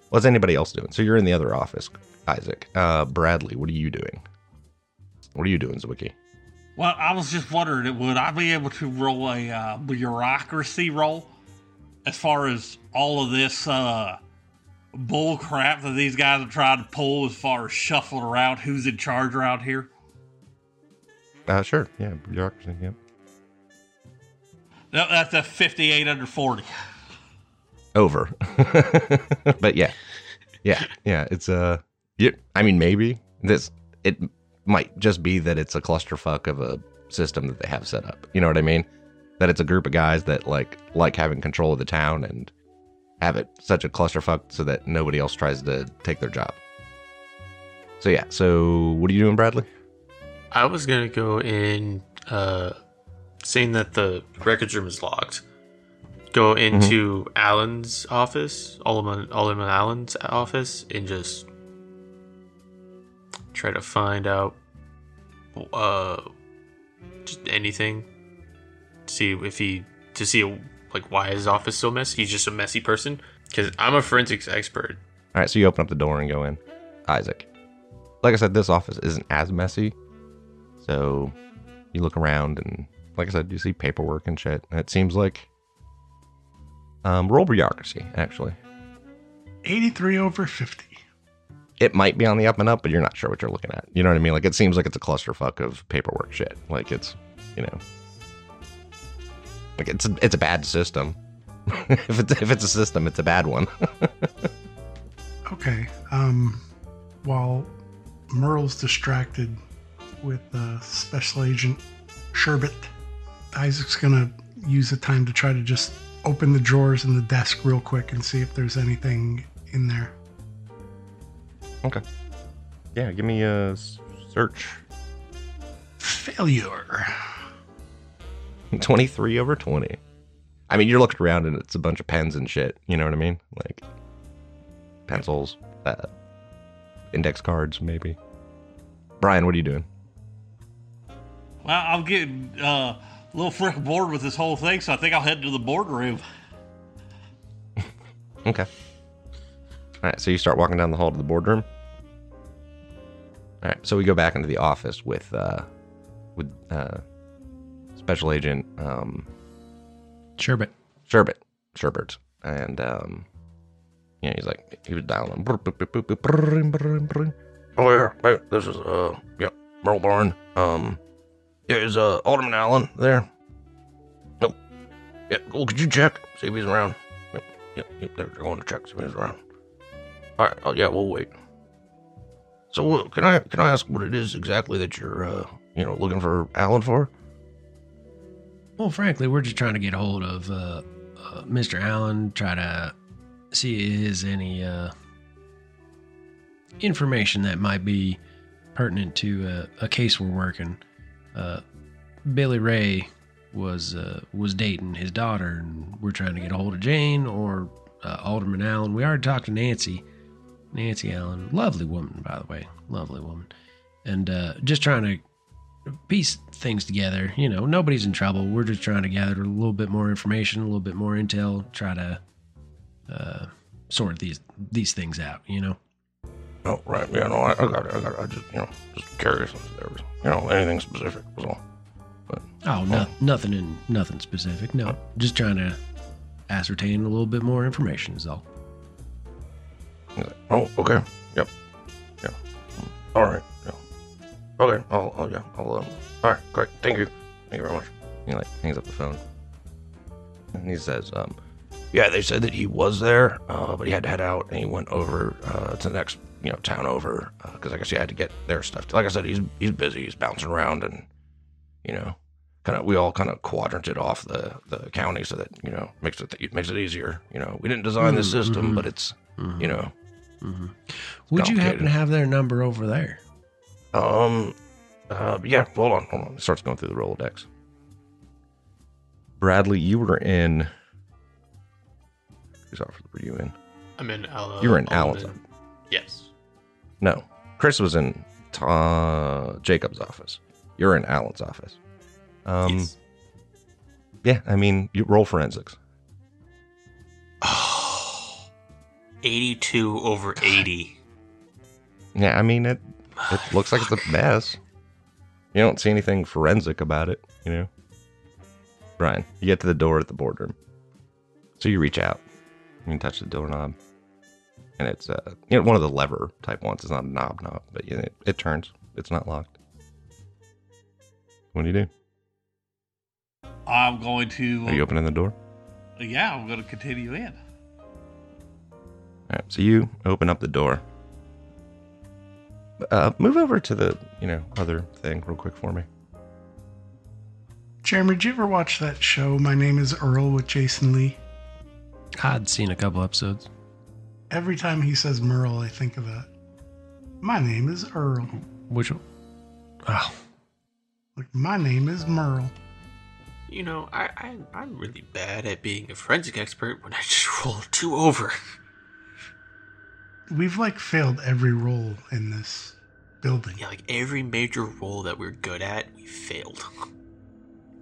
What's anybody else doing? So you're in the other office, Isaac. Uh, Bradley, what are you doing? What are you doing, Zwicki? Well, I was just wondering, would I be able to roll a uh, bureaucracy roll as far as all of this uh, bull crap that these guys are trying to pull as far as shuffling around who's in charge around here? Uh, sure. Yeah, bureaucracy. Yeah. No, that's a 58 under 40. Over. *laughs* but yeah, yeah, yeah. It's uh, yeah. I mean, maybe this. It might just be that it's a clusterfuck of a system that they have set up. You know what I mean? That it's a group of guys that like like having control of the town and have it such a clusterfuck so that nobody else tries to take their job. So yeah, so what are you doing, Bradley? I was gonna go in, uh, saying that the records room is locked. Go into Alan's office, Alderman Alderman Allen's office, and just try to find out, uh, just anything. See if he to see like why his office so messy. He's just a messy person. Because I'm a forensics expert. All right, so you open up the door and go in. Isaac. Like I said, this office isn't as messy. So you look around and, like I said, you see paperwork and shit. And it seems like. Um, roll bureaucracy, actually. 83 over 50. It might be on the up and up, but you're not sure what you're looking at. You know what I mean? Like, it seems like it's a clusterfuck of paperwork shit. Like, it's, you know. Like, it's a, it's a bad system. *laughs* if, it's, if it's a system, it's a bad one. *laughs* Okay. Um, while Merle's distracted with uh, Special Agent Sherbet, Isaac's gonna use the time to try to just open the drawers in the desk real quick and see if there's anything in there. okay. Yeah, give me a search. Failure. *laughs* 23 over 20. I mean, you're looking around and it's a bunch of pens and shit. You know what I mean? Like pencils, uh, index cards, maybe. Brian, what are you doing? Well, I'm getting uh, a little freaking bored with this whole thing, so I think I'll head to the boardroom. *laughs* Okay. All right, so you start walking down the hall to the boardroom. All right, so we go back into the office with uh, with uh, Special Agent um, Sherbet. Sherbet, Sherbert, and um, yeah, he's like he was dialing. Oh yeah, hey, this is uh, yeah, Merle Barn. Um, yeah, is uh Alderman Allen there? Nope. Yeah, well, could you check see if he's around? Yep, yep, yep. They're going to check see if he's around. All right. Oh yeah, we'll wait. So uh, can I can I ask what it is exactly that you're uh you know looking for Allen for? Well, frankly, we're just trying to get a hold of uh, uh, Mr. Allen, try to see if there's any uh, information that might be pertinent to uh, a case we're working. Uh, Billy Ray was uh, was dating his daughter, and we're trying to get a hold of Jane or Alderman Allen. We already talked to Nancy, Nancy Allen, lovely woman, by the way, lovely woman, and just trying to piece things together. You know, nobody's in trouble. We're just trying to gather a little bit more information, a little bit more intel, try to uh, sort these these things out. You know. Oh right, yeah, no, I, I got it, I got it. I just you know just curious if there was you know anything specific was all. Oh, no, nothing in nothing specific. No, just trying to ascertain a little bit more information is all. Like, oh, okay. Yep. Yeah. All right. Yeah. Okay. I'll, I'll yeah. I'll, um, all right. Great. Thank you. Thank you very much. He like hangs up the phone. And he says, um, Yeah, they said that he was there, uh, but he had to head out and he went over uh, to the next, you know, town over because I guess he had to get their stuff. Like I said, he's he's busy. He's bouncing around and, you know, kind of we all kind of quadranted off the the county so that you know makes it it makes it easier. You know, we didn't design this Mm, system, mhm. but it's you know, hmm Would you happen to have their number over there? Um, uh, yeah. Hold on, hold on. he starts going through the Rolodex. Bradley, you were in. Whose office were you in? I'm in Al- You were in Alderman- Alan's Yes. No, Chris was in uh, Jacob's office. You're in Alan's office. Um, yes. yeah, I mean, you roll forensics. Oh, *sighs* 82 over 80. Yeah, I mean it. It looks like it's a mess. You don't see anything forensic about it, you know. Brian, you get to the door at the boardroom, so you reach out, you can touch the doorknob, and it's uh, you know, one of the lever type ones. It's not a knob knob, but you know, it, it turns. It's not locked. What do you do? I'm going to. Are you opening the door? Yeah, I'm going to continue in. All right, so you open up the door. Uh, move over to the you know other thing real quick for me. Jeremy, did you ever watch that show? My name is Earl with Jason Lee. I'd seen a couple episodes. Every time he says Merle, I think of that. My name is Earl. Which one? Oh, Like my name is Merle. You know, I, I I'm really bad at being a forensic expert when I just *laughs* roll two over. We've like failed every role in this building. Yeah, like every major role that we're good at, we failed. *laughs*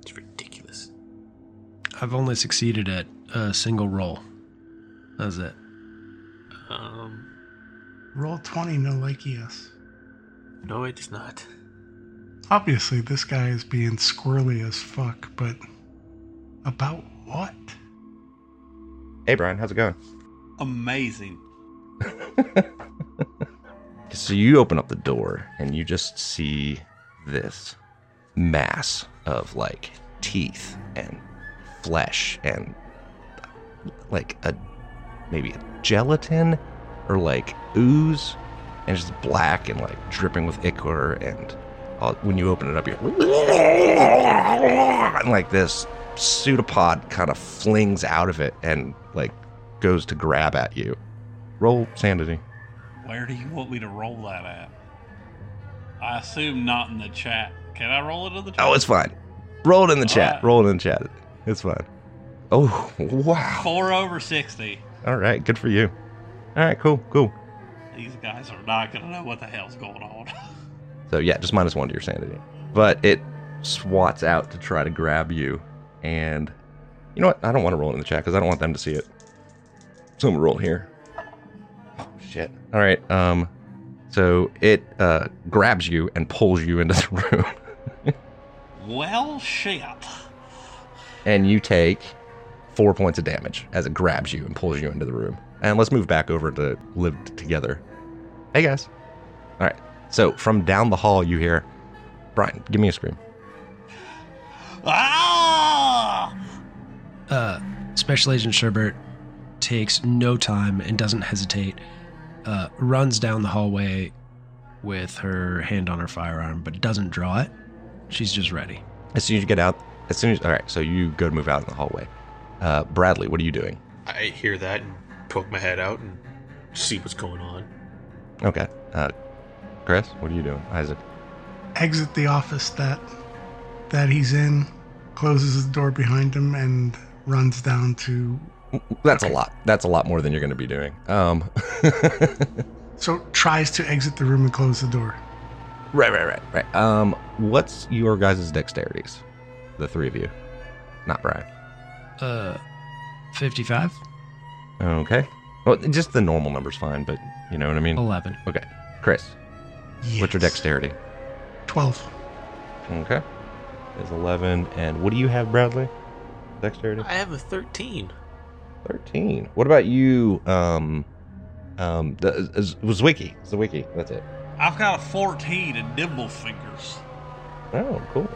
It's ridiculous. I've only succeeded at a single roll. That's it. Um, Roll 20, no like yes. no, it is not. Obviously, this guy is being squirrely as fuck, but about what? Hey Brian, how's it going? Amazing. *laughs* So you open up the door and you just see this mass of like teeth and flesh and like a maybe a gelatin or like ooze. And it's just black and like dripping with ichor and all, when you open it up you're *laughs* and like this pseudopod kind of flings out of it and like goes to grab at you roll sanity Where do you want me to roll that at? I assume not in the chat. Can I roll it in the chat? Oh, it's fine. Roll it in the All chat. right. Roll it in the chat. It's fine. Oh, *laughs* wow. Four over 60. All right, good for you. All right, cool, cool. These guys are not going to know what the hell's going on. *laughs* So yeah, just minus one to your sanity. But it swats out to try to grab you, and you know what? I don't want to roll it in the chat because I don't want them to see it. So I'm gonna roll here. Shit! All right. Um, so it uh grabs you and pulls you into the *laughs* room, well, shit. and you take four points of damage as it grabs you and pulls you into the room. And let's move back over to live together. Hey guys. All right. So from down the hall, you hear, Brian, give me a scream. Ah! Uh, Special Agent Sherbert takes no time and doesn't hesitate. Uh, runs down the hallway with her hand on her firearm, but doesn't draw it. She's just ready. As soon as you get out, as soon as all right, so you go to move out in the hallway. Uh, Bradley, what are you doing? I hear that and poke my head out and see what's going on. Okay. Uh, Chris, what are you doing? Isaac. Exit the office that that he's in, closes the door behind him, and runs down to. That's a lot. That's a lot more than you're going to be doing. Um, *laughs* So tries to exit the room and close the door. right, right, right, right. Um, what's your guys' dexterities? The three of you, not Brian. Uh, 55? Okay. Well, just the normal number's fine, but you know what I mean. 11. Okay. Chris, what's your dexterity? Twelve. Okay. Is 11. And what do you have, Bradley? Dexterity? I have a 13. 13. What about you, um, um, the, is, was Wiki? It's the Wiki. That's it. I've got a 14 and nimble fingers. Oh, cool.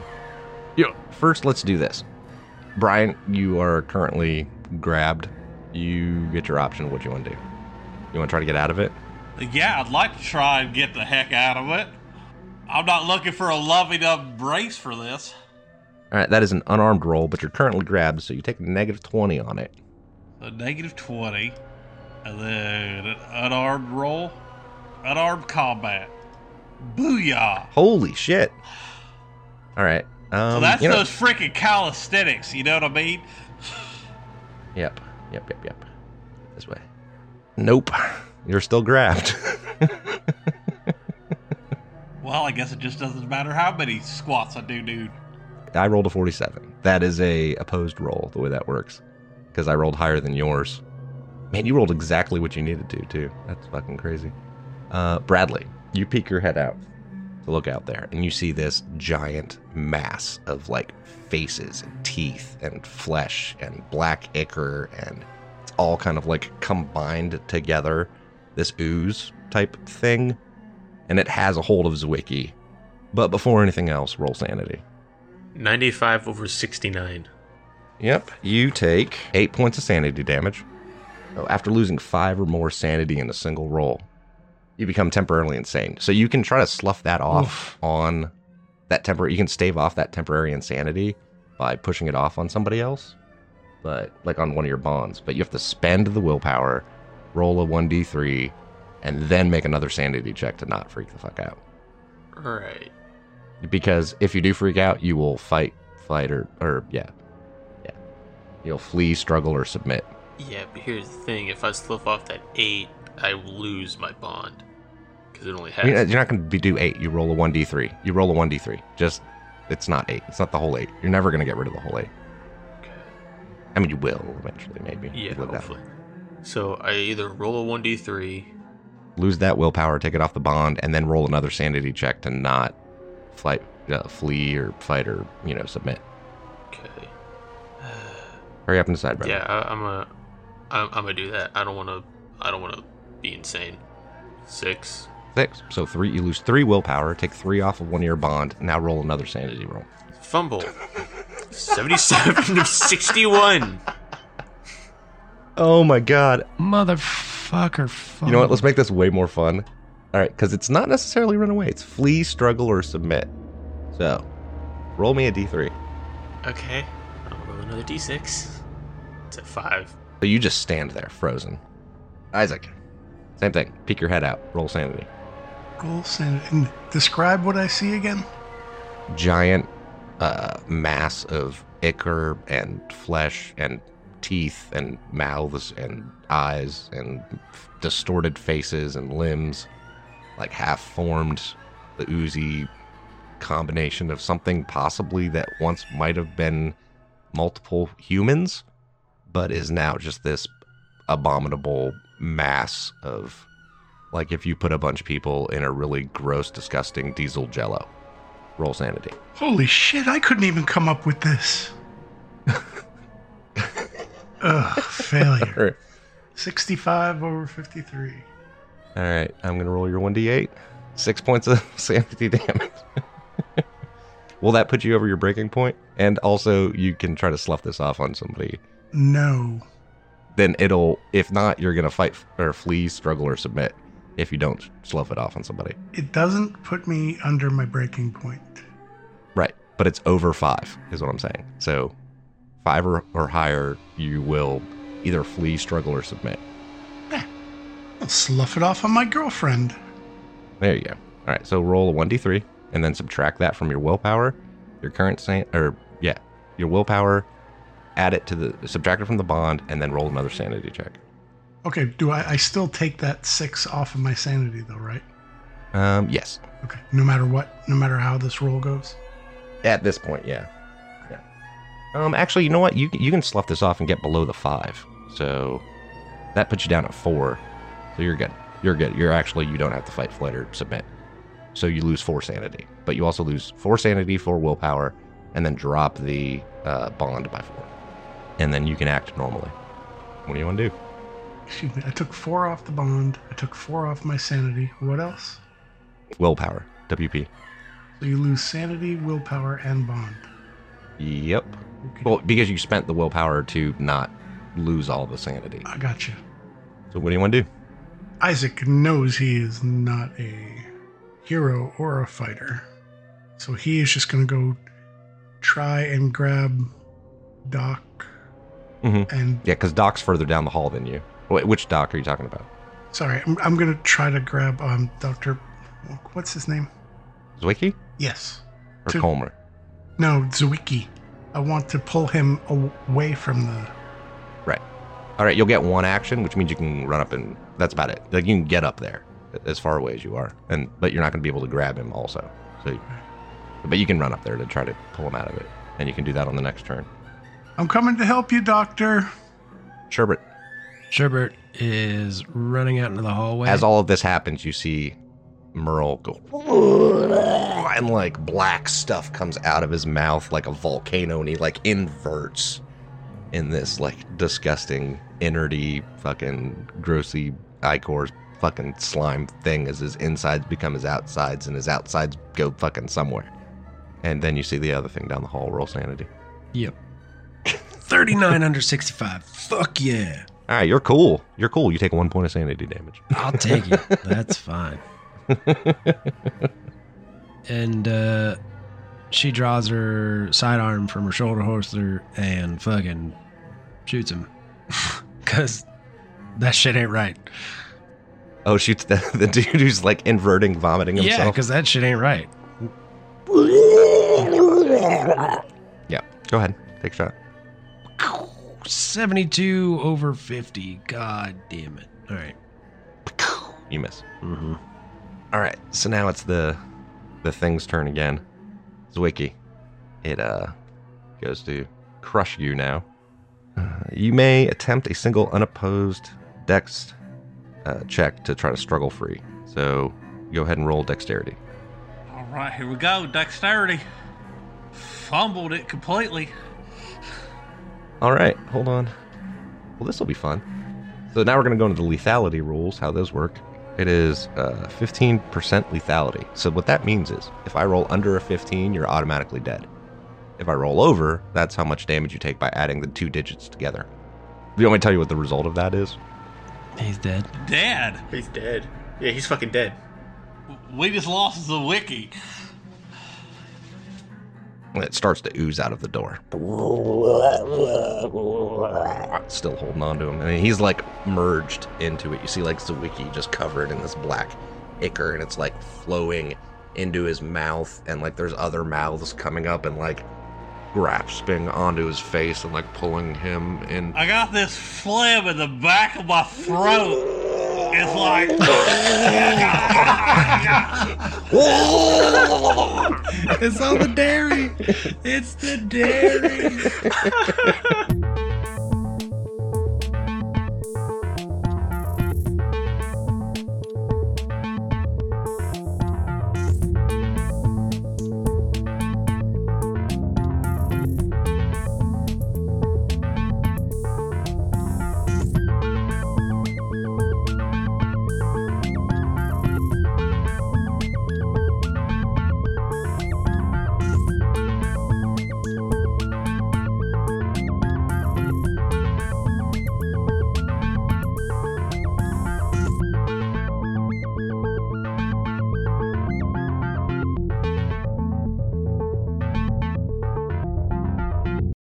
Yeah. First, let's do this. Brian, you are currently grabbed. You get your option of what you want to do. You want to try to get out of it? Yeah, I'd like to try and get the heck out of it. I'm not looking for a loving embrace for this. All right, that is an unarmed roll, but you're currently grabbed, so you take a negative 20 on it. A negative 20, and then an unarmed roll, unarmed combat. Booyah! Holy shit. All right. Um, so that's you know- those freaking calisthenics, you know what I mean? *sighs* Yep. Yep, yep, yep. This way. Nope. *laughs* You're still grabbed. *laughs* Well, I guess it just doesn't matter how many squats I do, dude. I rolled a 47. That is a opposed roll, the way that works. Because I rolled higher than yours. Man, you rolled exactly what you needed to, too. That's fucking crazy. Uh, Bradley, you peek your head out to look out there, and you see this giant mass of like faces and teeth and flesh and black ichor, and it's all kind of like combined together. This ooze type thing, and it has a hold of Zwicky. But before anything else, roll sanity. 95 over 69. Yep. You take eight points of sanity damage. After losing five or more sanity in a single roll. you become temporarily insane. So you can try to slough that off on that temporary. You can stave off that temporary insanity by pushing it off on somebody else, but like on one of your bonds. But you have to spend the willpower, roll a one d three, and then make another sanity check to not freak the fuck out. Right. Because if you do freak out, you will fight, fight, or or yeah, you'll flee, struggle, or submit. Yeah, but here's the thing: if I slough off that eight, I lose my bond because it only has. You're not, you're not going to do eight. You roll a one d three. You roll a one d three. Just it's not eight. It's not the whole eight. You're never going to get rid of the whole eight. Okay. I mean, you will eventually, maybe. Yeah, hopefully. So I either roll a one d three. lose that willpower, take it off the bond, and then roll another sanity check to not fight, uh, flee, or fight, or you know, submit. Okay. Hurry up and decide, brother. Yeah, I, I'm a. I'm, I'm gonna do that. I don't want to. I don't want to be insane. Six. Six. So three. You lose three willpower. Take three off of one of your bond. Now roll another sanity roll. Fumble. 77 to 61. Oh my god. Motherfucker. Fuck. You know what? Let's make this way more fun. All right, because it's not necessarily run away. It's flee, struggle, or submit. So, roll me a d3. Okay. I'll roll another d6. It's a five. So you just stand there, frozen. Isaac, same thing. Peek your head out. Roll sanity. Roll sanity. And describe what I see again. Giant uh, mass of ichor and flesh and teeth and mouths and eyes and distorted faces and limbs, like half formed, the oozy combination of something possibly that once might have been multiple humans, but is now just this abominable mass of like if you put a bunch of people in a really gross, disgusting diesel jello. Roll sanity. Holy shit, I couldn't even come up with this. *laughs* Ugh, failure. 65 over 53. All right, I'm gonna roll your 1d8. Six points of *laughs* sanity damage. *laughs* Will that put you over your breaking point? And also, you can try to slough this off on somebody. No. Then it'll, if not, you're gonna fight or flee, struggle, or submit. If you don't slough it off on somebody, It doesn't put me under my breaking point. right? But it's over five, is what I'm saying. So, five or, or higher, you will either flee, struggle, or submit. Eh, I'll slough it off on my girlfriend. There you go. All right, so roll a 1d3 and then subtract that from your willpower, your current saint, or yeah, your willpower, add it to the subtract it from the bond and then roll another sanity check. Okay, do I, I still take that six off of my sanity though, right? Um, yes. Okay, no matter what, no matter how this roll goes. At this point, yeah. Yeah. Um, actually, you know what? You can- you can slough this off and get below the 5. So that puts you down at 4. So you're good. You're good. You're actually you don't have to fight flight or submit. So you lose 4 sanity, but you also lose 4 sanity, 4 willpower, and then drop the uh, bond by 4. And then you can act normally. What do you want to do? Excuse me, I took four off the bond. I took four off my sanity. What else? Willpower. WP. So you lose sanity, willpower, and bond. Yep. Okay. Well, because you spent the willpower to not lose all the sanity. I got you. So what do you want to do? Isaac knows he is not a hero or a fighter. So he is just going to go try and grab Doc Mhm. and Yeah, because Doc's further down the hall than you. Wait, which Doc are you talking about? sorry, I'm, I'm going to try to grab um Dr. What's his name? Zwicky Yes. or To- Colmer? No, Zwicki. I want to pull him away from the Right. All right, you'll get one action, which means you can run up and that's about it. Like you can get up there as far away as you are, and but you're not going to be able to grab him also. So, you- but you can run up there to try to pull him out of it, and you can do that on the next turn. I'm coming to help you, Doctor. Sherbert, Sherbert is running out into the hallway. as all of this happens, you see Merle go, and like black stuff comes out of his mouth like a volcano, and he like inverts in this like disgusting, innerty, fucking grossy ichor fucking slime thing as his insides become his outsides, and his outsides go fucking somewhere. And then you see the other thing down the hall. Roll sanity. Yep. 39 under 65. Fuck yeah. All right, you're cool. You're cool. You take one point of sanity damage. I'll take it. That's fine. *laughs* and uh, she draws her sidearm from her shoulder holster and fucking shoots him. *laughs* Because that shit ain't right. Oh, shoots *laughs* the, the dude who's like inverting, vomiting himself. Yeah, because that shit ain't right. Yeah, go ahead. Take a shot. 72 over 50. God damn it. All right. You miss. Mm-hmm. All right, so now it's the the thing's turn again. Zwicky. It uh goes to crush you now. Uh, you may attempt a single unopposed dex uh, check to try to struggle free. So go ahead and roll dexterity. All right, here we go. Dexterity. Fumbled it completely. All right, hold on. Well, this will be fun. So now we're going to go into the lethality rules, how those work. It is uh, 15% lethality. So what that means is if I roll under a 15, you're automatically dead. If I roll over, that's how much damage you take by adding the two digits together. Do you want me to tell you what the result of that is? He's dead. Dead. He's dead. Yeah, he's fucking dead. We just lost the wiki. It starts to ooze out of the door. Still holding on to him. Mean, he's like merged into it. You see, like Zwicky just covered in this black ichor, and it's like flowing into his mouth, and like there's other mouths coming up and like grasping onto his face and like pulling him in. I got this phlegm in the back of my throat. It's like *laughs* It's all the dairy. It's the dairy. *laughs*